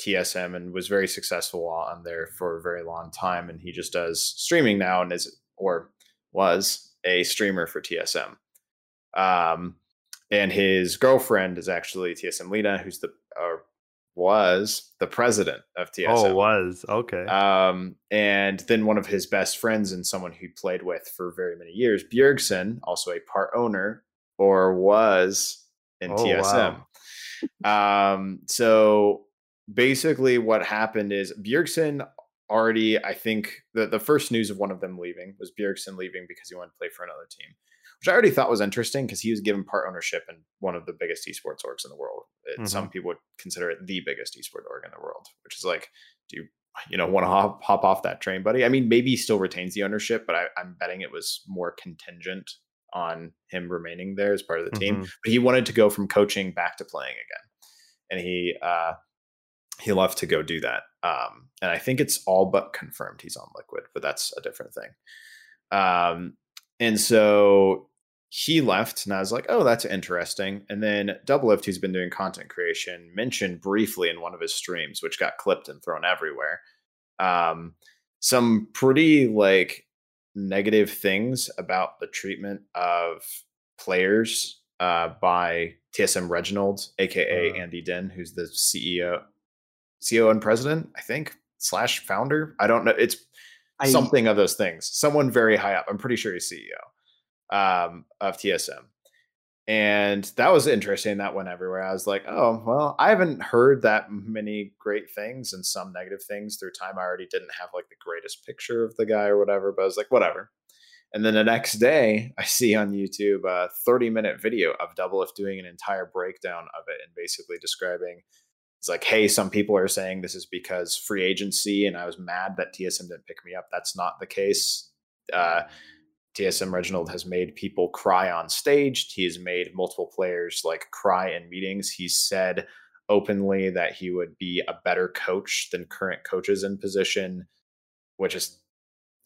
TSM and was very successful on there for a very long time, and he just does streaming now and is or was a streamer for TSM. Um, and his girlfriend is actually TSM Leena, who's the uh, was the president of TSM. Oh, was okay. Um, and then one of his best friends and someone he played with for very many years, Bjergsen, also a part owner or was in oh, TSM. Wow. Um, so basically, what happened is Bjergsen already, I think, the the first news of one of them leaving was Bjergsen leaving because he wanted to play for another team which I already thought was interesting because he was given part ownership in one of the biggest esports orgs in the world. Mm-hmm. Some people would consider it the biggest esports org in the world, which is like, do you you know want to hop, hop off that train, buddy? I mean, maybe he still retains the ownership, but I, am betting it was more contingent on him remaining there as part of the team. Mm-hmm. But he wanted to go from coaching back to playing again, and he uh, he left to go do that. Um, and I think it's all but confirmed he's on Liquid, but that's a different thing. Um, and so he left, and I was like, oh, that's interesting. And then Doublelift, who's been doing content creation, mentioned briefly in one of his streams, which got clipped and thrown everywhere, um, some pretty like negative things about the treatment of players uh, by TSM Reginald, aka uh, Andy Dinh, who's the CEO, CEO and president, I think, slash founder. I don't know. It's I, something of those things. Someone very high up. I'm pretty sure he's CEO um, of TSM. And that was interesting. That went everywhere. I was like, oh, well, I haven't heard that many great things and some negative things through time. I already didn't have like the greatest picture of the guy or whatever, but I was like, whatever. And then the next day, I see on YouTube a 30 minute video of Doublelift doing an entire breakdown of it and basically describing it's like, hey, some people are saying this is because free agency, and I was mad that TSM didn't pick me up. That's not the case. Uh, TSM Reginald has made people cry on stage. He has made multiple players like cry in meetings. He said openly that he would be a better coach than current coaches in position, which is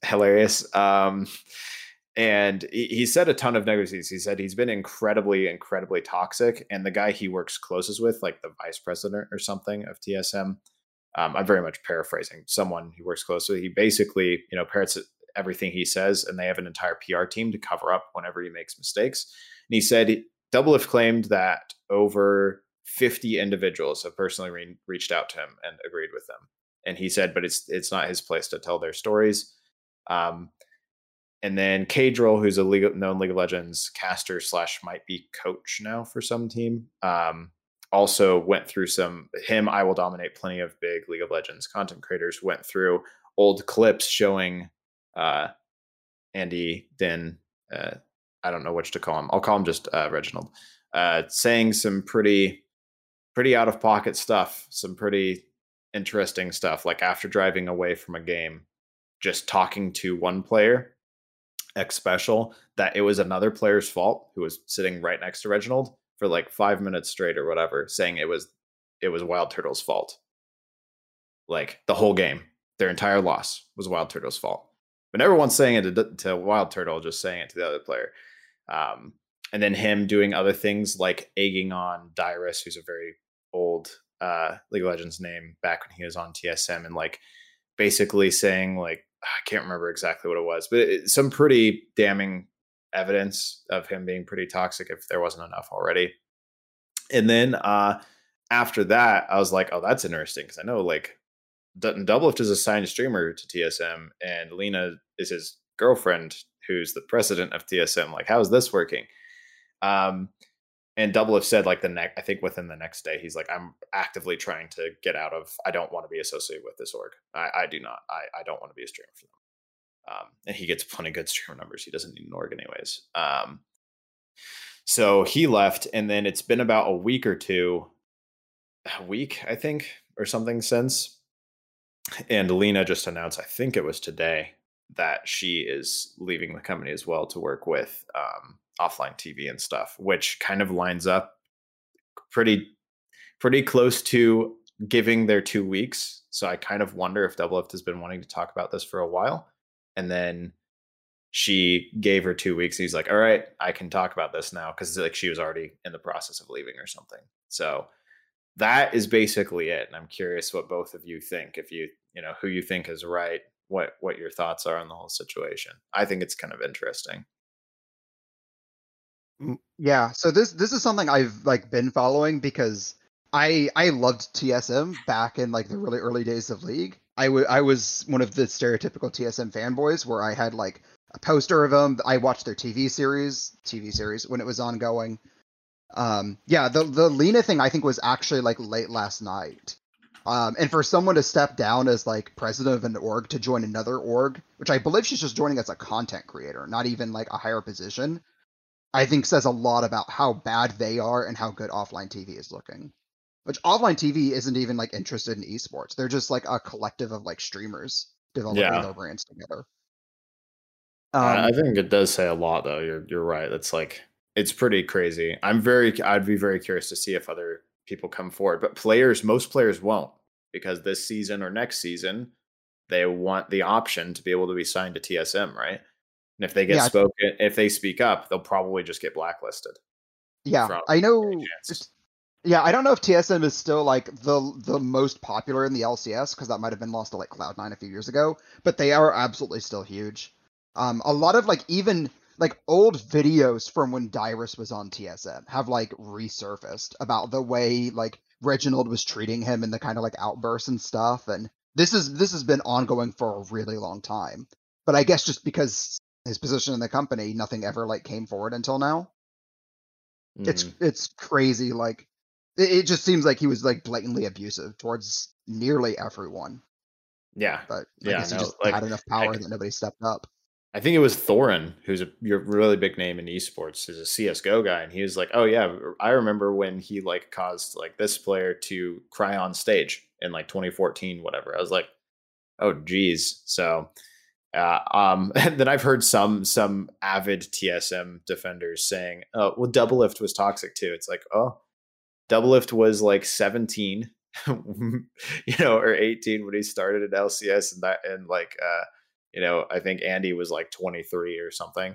hilarious. Um, and he, said a ton of negative things. He said he's been incredibly, incredibly toxic. And the guy he works closest with, like the vice president or something of TSM, um, I'm very much paraphrasing someone he works closely. He basically, you know, parrots everything he says, and they have an entire PR team to cover up whenever he makes mistakes. And he said Double Doublelift claimed that over 50 individuals have personally re- reached out to him and agreed with them. And he said, but it's it's not his place to tell their stories. Um, and then Caedrel, who's a League known League of Legends caster slash might be coach now for some team, um, also went through some. Him, I will dominate. Plenty of big League of Legends content creators went through old clips showing uh, Andy Dinh. Uh, I don't know which to call him. I'll call him just uh, Reginald. Uh, saying some pretty, pretty out of pocket stuff. Some pretty interesting stuff. Like after driving away from a game, just talking to one player X special that it was another player's fault who was sitting right next to Reginald for like five minutes straight or whatever, saying it was it was Wild Turtle's fault. Like the whole game, their entire loss was Wild Turtle's fault. But everyone's saying it to, to Wild Turtle, just saying it to the other player. Um, and then him doing other things like egging on Dyrus, who's a very old uh, League of Legends name back when he was on TSM, and like basically saying like I can't remember exactly what it was, but it, some pretty damning evidence of him being pretty toxic if there wasn't enough already. And then uh, after that, I was like, oh, that's interesting because I know like Dutton Doublelift is a signed streamer to TSM, and Leena is his girlfriend, who's the president of TSM. Like, how's this working? Um, and Doublelift said like the next, I think within the next day, he's like, I'm actively trying to get out of. I don't want to be associated with this org. I, I do not. I, I don't want to be a streamer for them. Um, and he gets plenty good streamer numbers. He doesn't need an org anyways. Um, so he left, and then it's been about a week or two, a week I think, or something since. And Leena just announced, I think it was today, that she is leaving the company as well to work with um, offline TV and stuff, which kind of lines up pretty pretty close to giving their two weeks. So I kind of wonder if Doublelift has been wanting to talk about this for a while. And then she gave her two weeks. He's like, all right, I can talk about this now. Cause like she was already in the process of leaving or something. So that is basically it. And I'm curious what both of you think. If you, you know, who you think is right, what what your thoughts are on the whole situation. I think it's kind of interesting. Yeah, so this this is something I've like been following because I I loved TSM back in like the really early days of League. I, w- I was one of the stereotypical TSM fanboys where I had like a poster of them. I watched their TV series, TV series when it was ongoing. Um, yeah, the the Leena thing I think was actually like late last night. Um, and for someone to step down as like president of an org to join another org, which I believe she's just joining as a content creator, not even like a higher position, I think says a lot about how bad they are and how good offline TV is looking. Which offline TV isn't even like interested in esports. They're just like a collective of like streamers developing yeah. their brands together. Um, I think it does say a lot though. You're you're right. It's like it's pretty crazy. I'm very I'd be very curious to see if other people come forward, but players most players won't because this season or next season they want the option to be able to be signed to TSM, right? And if they get yeah, spoken, if they speak up, they'll probably just get blacklisted. Yeah, I know. Yeah, I don't know if TSM is still like the the most popular in the LCS because that might have been lost to like Cloud9 a few years ago, but they are absolutely still huge. Um, a lot of like even like old videos from when Dyrus was on TSM have like resurfaced about the way like Reginald was treating him and the kind of like outbursts and stuff, and this is this has been ongoing for a really long time. But I guess just because his position in the company, nothing ever like came forward until now. Mm. It's it's crazy. Like it, it, just seems like he was like blatantly abusive towards nearly everyone. Yeah, but I yeah, guess he no, just like, had enough power I, that nobody stepped up. I think it was Thorin, who's a your really big name in esports, is a CS:GO guy, and he was like, "Oh yeah, I remember when he like caused like this player to cry on stage in like 2014, whatever." I was like, "Oh geez." So Uh, um, and then I've heard some some avid TSM defenders saying, "Oh, well, Doublelift was toxic too." It's like, oh, Doublelift was like 17, you know, or 18 when he started at LCS, and that, and like, uh, you know, I think Andy was like 23 or something.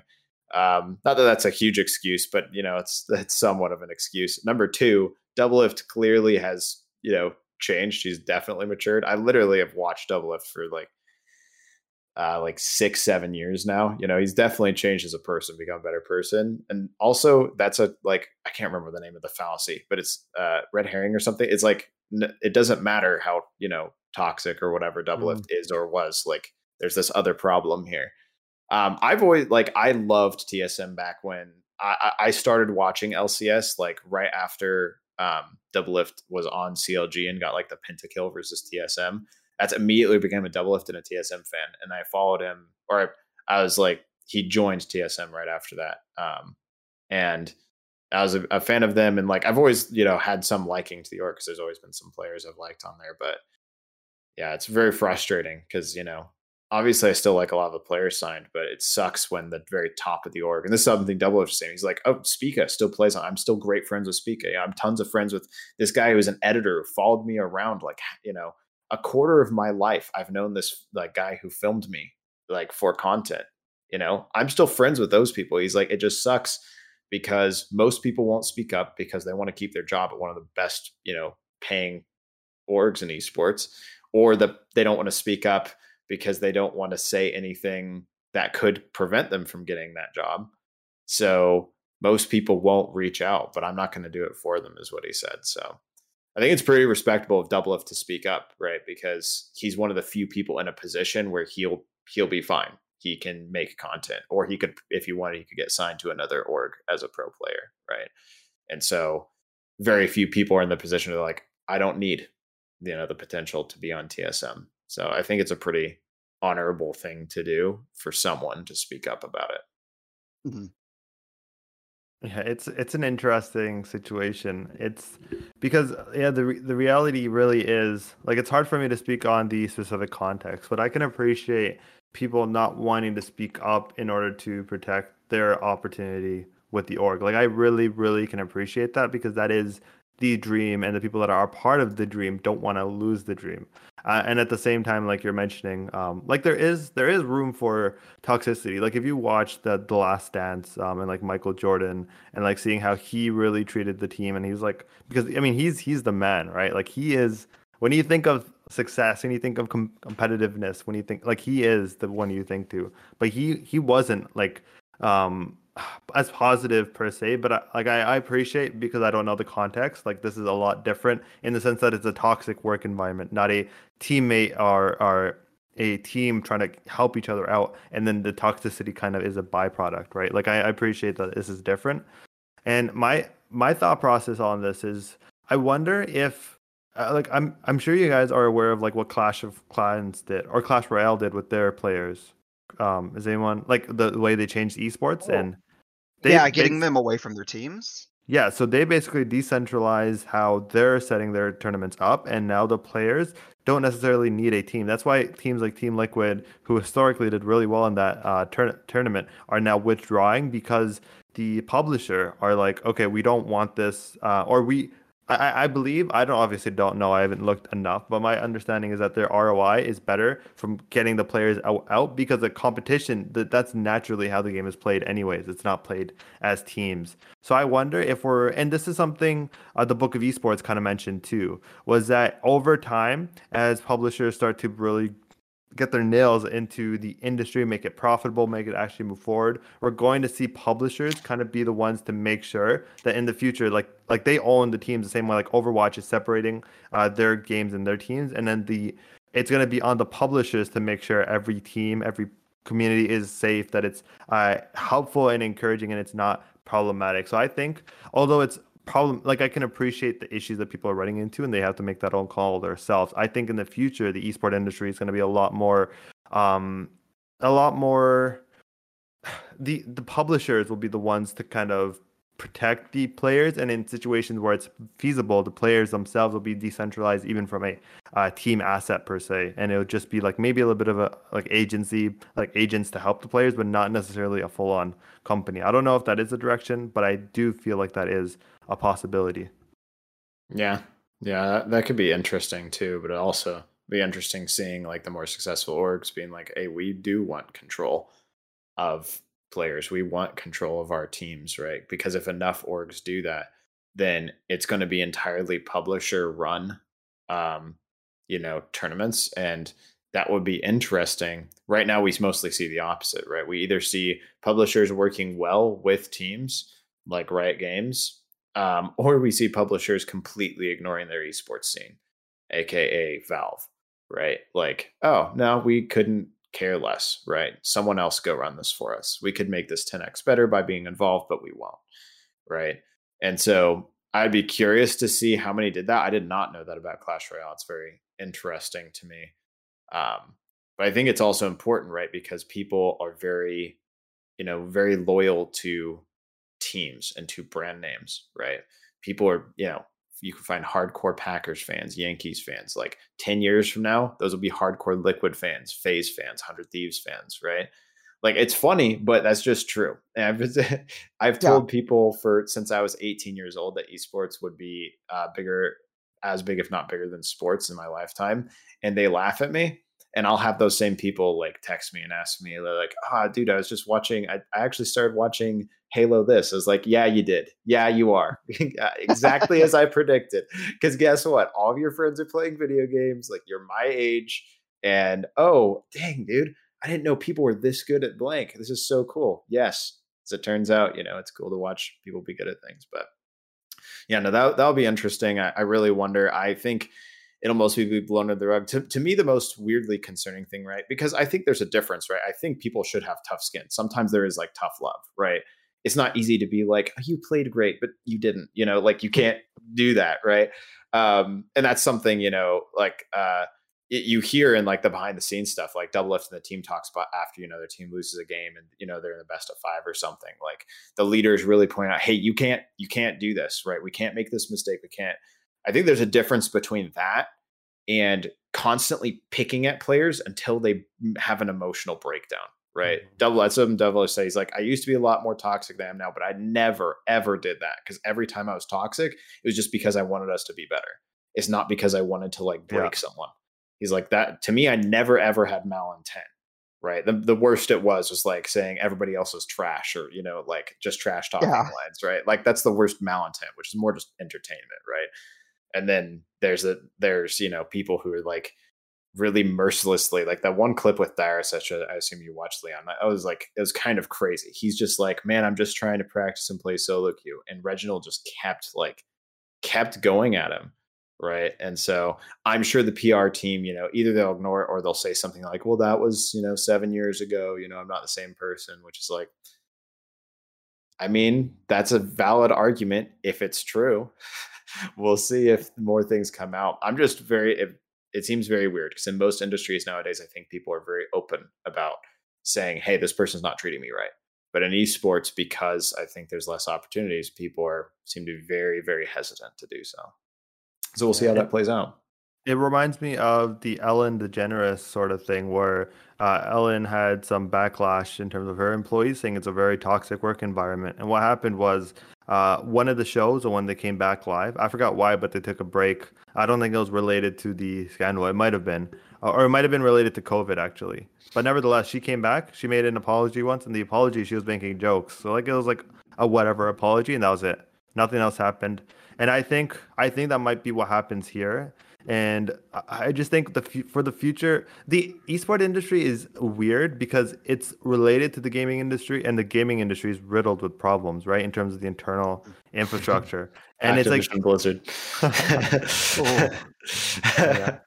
Um, not that that's a huge excuse, but you know, it's that's somewhat of an excuse. Number two, Doublelift clearly has you know changed. He's definitely matured. I literally have watched Doublelift for like uh, like six, seven years now. You know, he's definitely changed as a person, become a better person. And also, that's a like I can't remember the name of the fallacy, but it's uh, red herring or something. It's like n- it doesn't matter how you know toxic or whatever Doublelift mm. is or was. Like, there's this other problem here. Um, I've always like I loved TSM back when I, I started watching LCS like right after um, Doublelift was on CLG and got like the pentakill versus TSM that's immediately became a Doublelift and a TSM fan. And I followed him, or I, I was like, he joined TSM right after that. Um, and I was a, a, fan of them. And like, I've always, you know, had some liking to the org because there's always been some players I've liked on there. But yeah, it's very frustrating because, you know, obviously I still like a lot of the players signed, but it sucks when the very top of the org, and this is something Double was saying. He's like, oh, Spica still plays on. I'm still great friends with Spica. I'm tons of friends with this guy who's an editor who followed me around, like, you know, a quarter of my life I've known this like guy who filmed me like for content. You know, I'm still friends with those people. He's like, it just sucks because most people won't speak up because they want to keep their job at one of the best, you know, paying orgs in esports, or the they don't want to speak up because they don't want to say anything that could prevent them from getting that job. So most people won't reach out, but I'm not going to do it for them, is what he said. So I think it's pretty respectable of Doublelift to speak up, right? Because he's one of the few people in a position where he'll he'll be fine. He can make content, or he could, if he wanted, he could get signed to another org as a pro player, right? And so, very few people are in the position of like, I don't need, you know, the potential to be on TSM. So I think it's a pretty honorable thing to do for someone to speak up about it. Mm-hmm. Yeah, it's it's an interesting situation. It's because yeah, the the reality really is like it's hard for me to speak on the specific context, but I can appreciate people not wanting to speak up in order to protect their opportunity with the org. Like I really really can appreciate that because that is the dream and the people that are part of the dream don't want to lose the dream. Uh, and at the same time like you're mentioning um, like there is there is room for toxicity. Like if you watch the the last dance um, and like michael jordan and like seeing how he really treated the team and he's like because i mean he's he's the man right? Like he is when you think of success and you think of com- competitiveness when you think like he is the one you think to. But he he wasn't like um as positive per se, but I, like I, I appreciate because I don't know the context. Like this is a lot different in the sense that it's a toxic work environment, not a teammate or or a team trying to help each other out, and then the toxicity kind of is a byproduct, right? Like I, I appreciate that this is different, and my my thought process on this is I wonder if uh, like I'm I'm sure you guys are aware of like what Clash of Clans did or Clash Royale did with their players. Um, is anyone like the, way they changed esports oh. and they, yeah, getting they, them away from their teams. Yeah, so they basically decentralize how they're setting their tournaments up, and now the players don't necessarily need a team. That's why teams like Team Liquid, who historically did really well in that uh, tur- tournament, are now withdrawing because the publisher are like, okay, we don't want this, uh, or we I, I believe I don't obviously don't know. I haven't looked enough, but my understanding is that their ROI is better from getting the players out, out because the competition that that's naturally how the game is played. Anyways, it's not played as teams. So I wonder if we're and this is something uh, the book of esports kind of mentioned too was that over time as publishers start to really get their nails into the industry, make it profitable, make it actually move forward. We're going to see publishers kind of be the ones to make sure that in the future, like like they own the teams the same way like Overwatch is separating uh, their games and their teams, and then the it's going to be on the publishers to make sure every team, every community is safe, that it's uh, helpful and encouraging, and it's not problematic. So I think, although it's problem like I can appreciate the issues that people are running into and they have to make that own call themselves. I think in the future the esport industry is going to be a lot more um a lot more the the publishers will be the ones to kind of protect the players and in situations where it's feasible the players themselves will be decentralized even from a team asset per se and it would just be like maybe a little bit of a like agency like agents to help the players but not necessarily a full-on company i don't know if that is the direction but i do feel like that is a possibility yeah yeah that, that could be interesting too but also be interesting seeing like the more successful orgs being like hey we do want control of players. We want control of our teams, right? Because if enough orgs do that, then it's going to be entirely publisher run, um, you know, tournaments, and that would be interesting. Right now, we mostly see the opposite, right? We either see publishers working well with teams like Riot Games, um, or we see publishers completely ignoring their esports scene, aka Valve, right? Like, oh no, we couldn't care less, right? Someone else go run this for us. We could make this 10x better by being involved, but we won't, right? And so I'd be curious to see how many did that. I did not know that about Clash Royale. It's very interesting to me. Um, but I think it's also important, right? Because people are very, you know, very loyal to teams and two brand names, right? People are, you know, you can find hardcore Packers fans, Yankees fans. Like 10 years from now, those will be hardcore Liquid fans, FaZe fans, 100 Thieves fans, right? Like it's funny, but that's just true. And I've, I've told yeah. people for since I was 18 years old that esports would be uh, bigger, as big, if not bigger than sports in my lifetime. And they laugh at me and I'll have those same people like text me and ask me, they're like, ah, oh, dude, I was just watching. I, I actually started watching Halo this. I was like, yeah, you did. Yeah, you are. exactly as I predicted. Because guess what? All of your friends are playing video games. Like you're my age. And oh, dang, dude, I didn't know people were this good at blank. This is so cool. Yes. As it turns out, you know, it's cool to watch people be good at things. But yeah, no, that that'll be interesting. I, I really wonder. I think it'll mostly be blown under the rug. To, to me, the most weirdly concerning thing, right? Because I think there's a difference, right? I think people should have tough skin. Sometimes there is like tough love, right? It's not easy to be like, oh, you played great, but you didn't, you know, like you can't do that, right? Um, and that's something, you know, like uh, it, you hear in like the behind the scenes stuff, like Doublelift and the team talks about after, you know, their team loses a game and, you know, they're in the best of five or something. Like the leaders really point out, hey, you can't, you can't do this, right? We can't make this mistake. We can't I think there's a difference between that and constantly picking at players until they have an emotional breakdown. Right. Mm-hmm. Double that's what Double say. He's like, I used to be a lot more toxic than I am now, but I never, ever did that. Cause every time I was toxic, it was just because I wanted us to be better. It's not because I wanted to like break yeah. someone. He's like that to me, I never ever had malintent right? The, the worst it was was like saying everybody else is trash or, you know, like just trash talking yeah. lines, right? Like that's the worst malintent, which is more just entertainment, right? And then there's a there's you know people who are like really mercilessly like that one clip with Dyrus, I assume you watched Leon. I was like, it was kind of crazy. He's just like, man, I'm just trying to practice and play solo queue. And Reginald just kept like kept going at him. Right. And so I'm sure the PR team, you know, either they'll ignore it or they'll say something like, well, that was, you know, seven years ago, you know, I'm not the same person, which is like, I mean, that's a valid argument if it's true. We'll see if more things come out. I'm just very it, it seems very weird because in most industries nowadays, I think people are very open about saying, "Hey, this person's not treating me right." But in esports, because I think there's less opportunities, people are seem to be very, very hesitant to do so. So we'll see how that plays out. It reminds me of the Ellen DeGeneres sort of thing, where uh, Ellen had some backlash in terms of her employees saying it's a very toxic work environment. And what happened was uh, one of the shows, the one they came back live, I forgot why, but they took a break. I don't think it was related to the scandal. It might have been, or it might have been related to COVID actually. But nevertheless, she came back. She made an apology once, and the apology she was making jokes. So like it was like a whatever apology, and that was it. Nothing else happened. And I think I think that might be what happens here. And I just think the for the future, the esport industry is weird because it's related to the gaming industry, and the gaming industry is riddled with problems, right? In terms of the internal infrastructure, and it's like Blizzard. oh. yeah.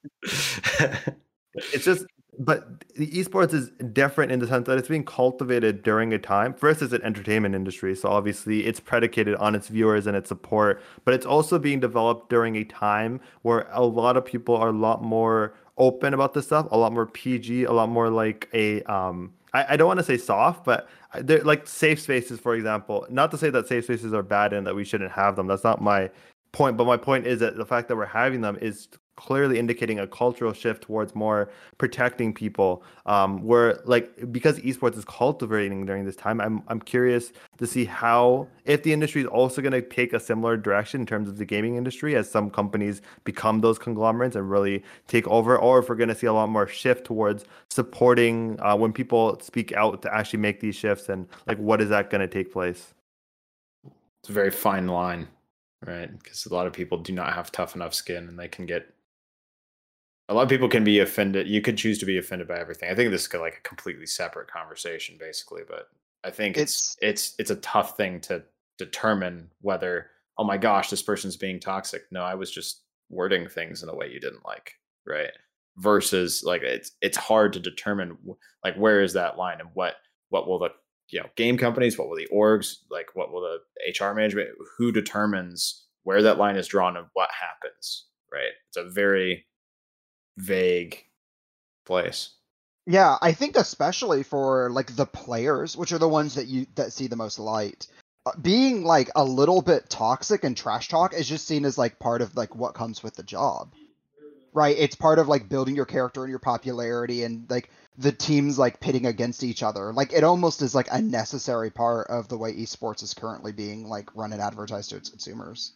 it's just but the esports is different in the sense that it's being cultivated during a time. First, it's an entertainment industry, so obviously it's predicated on its viewers and its support. But it's also being developed during a time where a lot of people are a lot more open about this stuff, a lot more PG, a lot more like a um, I, I don't want to say soft, but they're like safe spaces, for example. Not to say that safe spaces are bad and that we shouldn't have them. That's not my point. But my point is that the fact that we're having them is clearly indicating a cultural shift towards more protecting people. Um, where like because esports is cultivating during this time, I'm I'm curious to see how if the industry is also going to take a similar direction in terms of the gaming industry as some companies become those conglomerates and really take over, or if we're going to see a lot more shift towards supporting uh, when people speak out to actually make these shifts and like what is that going to take place? It's a very fine line right? Because a lot of people do not have tough enough skin and they can get a lot of people can be offended. You could choose to be offended by everything. I think this is like a completely separate conversation, basically. But I think it's it's it's, it's a tough thing to determine whether oh my gosh this person's being toxic. No, I was just wording things in a way you didn't like, right? Versus like it's it's hard to determine like where is that line and what what will the you know game companies, what will the orgs like, what will the HR management, who determines where that line is drawn and what happens, right? It's a very vague place. Yeah, I think especially for like the players, which are the ones that you that see the most light, uh, being like a little bit toxic and trash talk is just seen as like part of like what comes with the job. Right? It's part of like building your character and your popularity and like the teams like pitting against each other. Like it almost is like a necessary part of the way esports is currently being like run and advertised to its consumers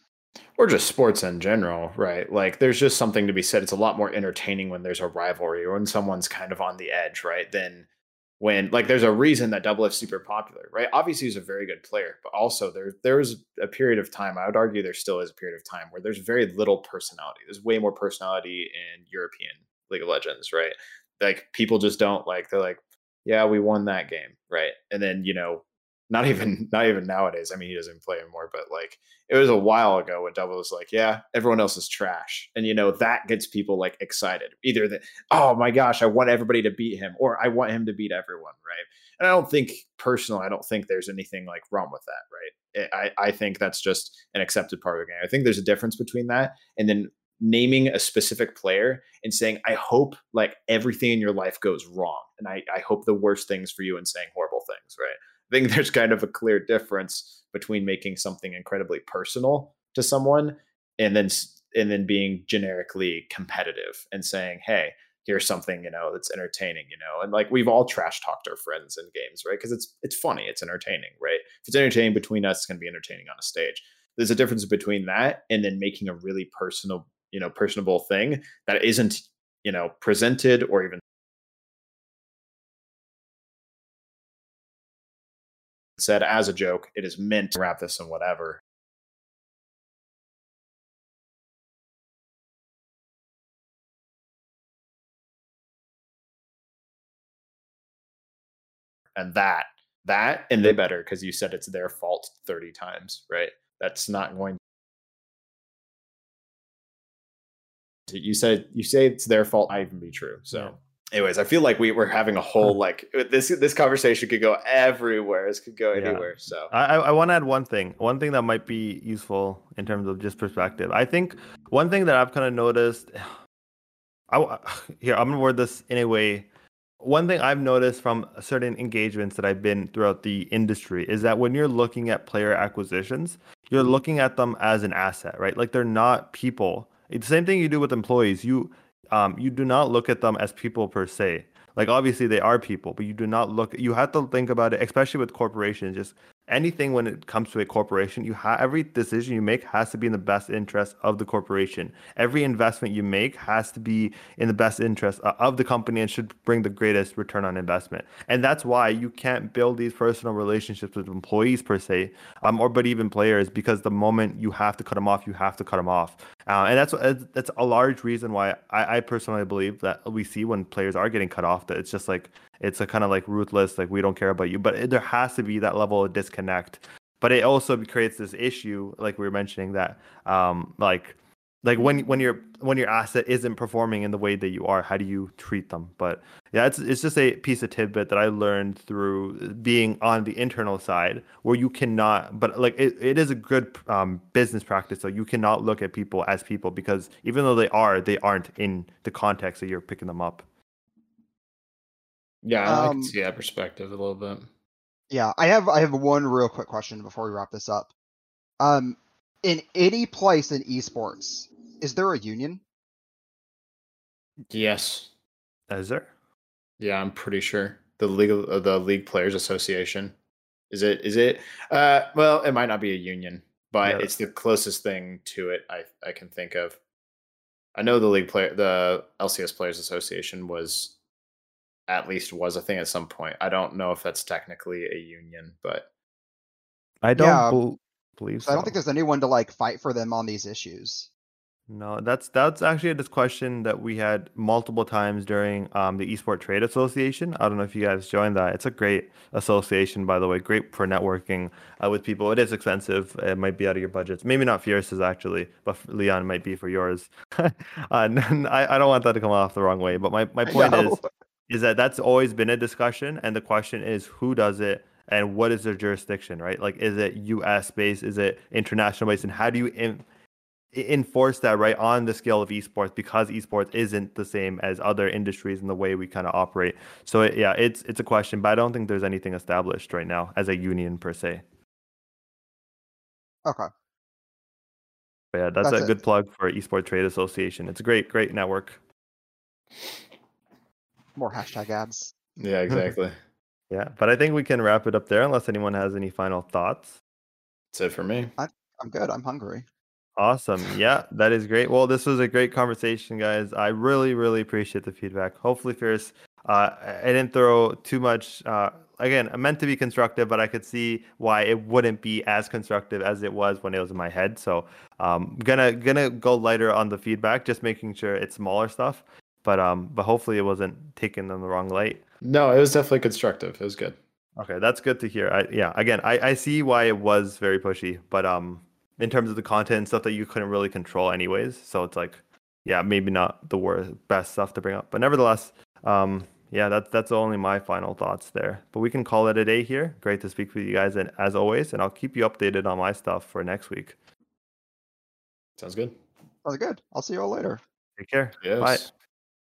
or just sports in general, right? Like there's just something to be said. It's a lot more entertaining when there's a rivalry or when someone's kind of on the edge, right? Than when like there's a reason that Double F's super popular, right? Obviously he's a very good player, but also there there's a period of time, I would argue there still is a period of time where there's very little personality. There's way more personality in European League of Legends, right? Like people just don't like they're like, yeah, we won that game, right? And then, you know, not even not even nowadays. I mean, he doesn't play anymore, but like it was a while ago when Double was like, "Yeah, everyone else is trash," and you know that gets people like excited. Either that, oh my gosh, I want everybody to beat him, or I want him to beat everyone, right? And I don't think personally, I don't think there's anything like wrong with that, right? I I think that's just an accepted part of the game. I think there's a difference between that and then naming a specific player and saying, I hope like everything in your life goes wrong. And I, I hope the worst things for you and saying horrible things, right? I think there's kind of a clear difference between making something incredibly personal to someone and then and then being generically competitive and saying, "Hey, here's something you know that's entertaining," you know, and like we've all trash talked our friends in games, right? Because it's it's funny, it's entertaining, right? If it's entertaining between us, it's going to be entertaining on a stage. There's a difference between that and then making a really personal, you know, personable thing that isn't you know presented or even said as a joke. It is meant to wrap this in whatever. And that, that, and they better because you said it's their fault 30 times, right? That's not going to, you said you say it's their fault I even be true. So anyways, I feel like we were having a whole like uh, this this conversation could go everywhere. This could go yeah. anywhere. So I I want to add one thing. One thing that might be useful in terms of just perspective. I think one thing that I've kind of noticed. I here I'm gonna word this in a way. One thing I've noticed from certain engagements that I've been throughout the industry is that when you're looking at player acquisitions, you're looking at them as an asset, right? Like they're not people. It's the same thing you do with employees. You um, you do not look at them as people per se. Like obviously they are people, but you do not look. You have to think about it, especially with corporations. Just anything when it comes to a corporation, you have every decision you make has to be in the best interest of the corporation. Every investment you make has to be in the best interest uh, of the company and should bring the greatest return on investment. And that's why you can't build these personal relationships with employees per se, um, or but even players, because the moment you have to cut them off, you have to cut them off. Uh, and that's that's a large reason why I, I personally believe that we see when players are getting cut off that it's just like it's a kind of like ruthless, like we don't care about you. But it, there has to be that level of disconnect. But it also creates this issue, like we were mentioning, that um, like like when when your when your asset isn't performing in the way that you are, how do you treat them? But yeah, it's it's just a piece of tidbit that I learned through being on the internal side, where you cannot, but like it, it is a good um, business practice. So you cannot look at people as people because even though they are, they aren't in the context that you're picking them up. Yeah, I can Um, see that perspective a little bit. Yeah, I have I have one real quick question before we wrap this up. Um, in any place in esports, is there a union? Yes. Is there? Yeah, I'm pretty sure the league, uh, the League Players Association. Is it? Is it? Uh, well, it might not be a union, but Yeah. it's the closest thing to it I I can think of. I know the league player, the LCS Players Association was, at least was a thing at some point. I don't know if that's technically a union, but I don't Yeah, bel- believe So so. I don't think there's anyone to like fight for them on these issues. No, that's that's actually a discussion that we had multiple times during um, the Esport Trade Association. I don't know if you guys joined that. It's a great association, by the way. Great for networking uh, with people. It is expensive. It might be out of your budgets. Maybe not Fierce's actually, but Leon might be for yours. uh, I, I don't want that to come off the wrong way. But my, my point is No. is that that's always been a discussion, and the question is who does it and what is their jurisdiction, right? Like, is it U.S. based? Is it international based? And how do you in, enforce that right on the scale of esports because esports isn't the same as other industries in the way we kind of operate. So it, yeah, it's it's a question, but I don't think there's anything established right now as a union per se. Okay. But yeah, that's, That's a it. good plug for Esport Trade Association. It's a great great network. More hashtag ads. yeah, exactly. Yeah, but I think we can wrap it up there unless anyone has any final thoughts. That's it for me. I'm good. I'm hungry. Awesome. Yeah, that is great. Well, this was a great conversation, guys. I really, really appreciate the feedback. Hopefully, Fierce, uh, I didn't throw too much. Uh, again, I meant to be constructive, but I could see why it wouldn't be as constructive as it was when it was in my head. So, um, gonna gonna go lighter on the feedback, just making sure it's smaller stuff. But um, but hopefully, it wasn't taken in the wrong light. No, it was definitely constructive. It was good. Okay, that's good to hear. I, yeah, again, I, I see why it was very pushy, but um, in terms of the content and stuff that you couldn't really control anyways, so it's like, yeah, maybe not the worst best stuff to bring up, but nevertheless, um, yeah, that's that's only my final thoughts there. But we can call it a day here. Great to speak with you guys, and as always, and I'll keep you updated on my stuff for next week. Sounds good. Sounds good. I'll see you all later. Take care. Yes. Bye.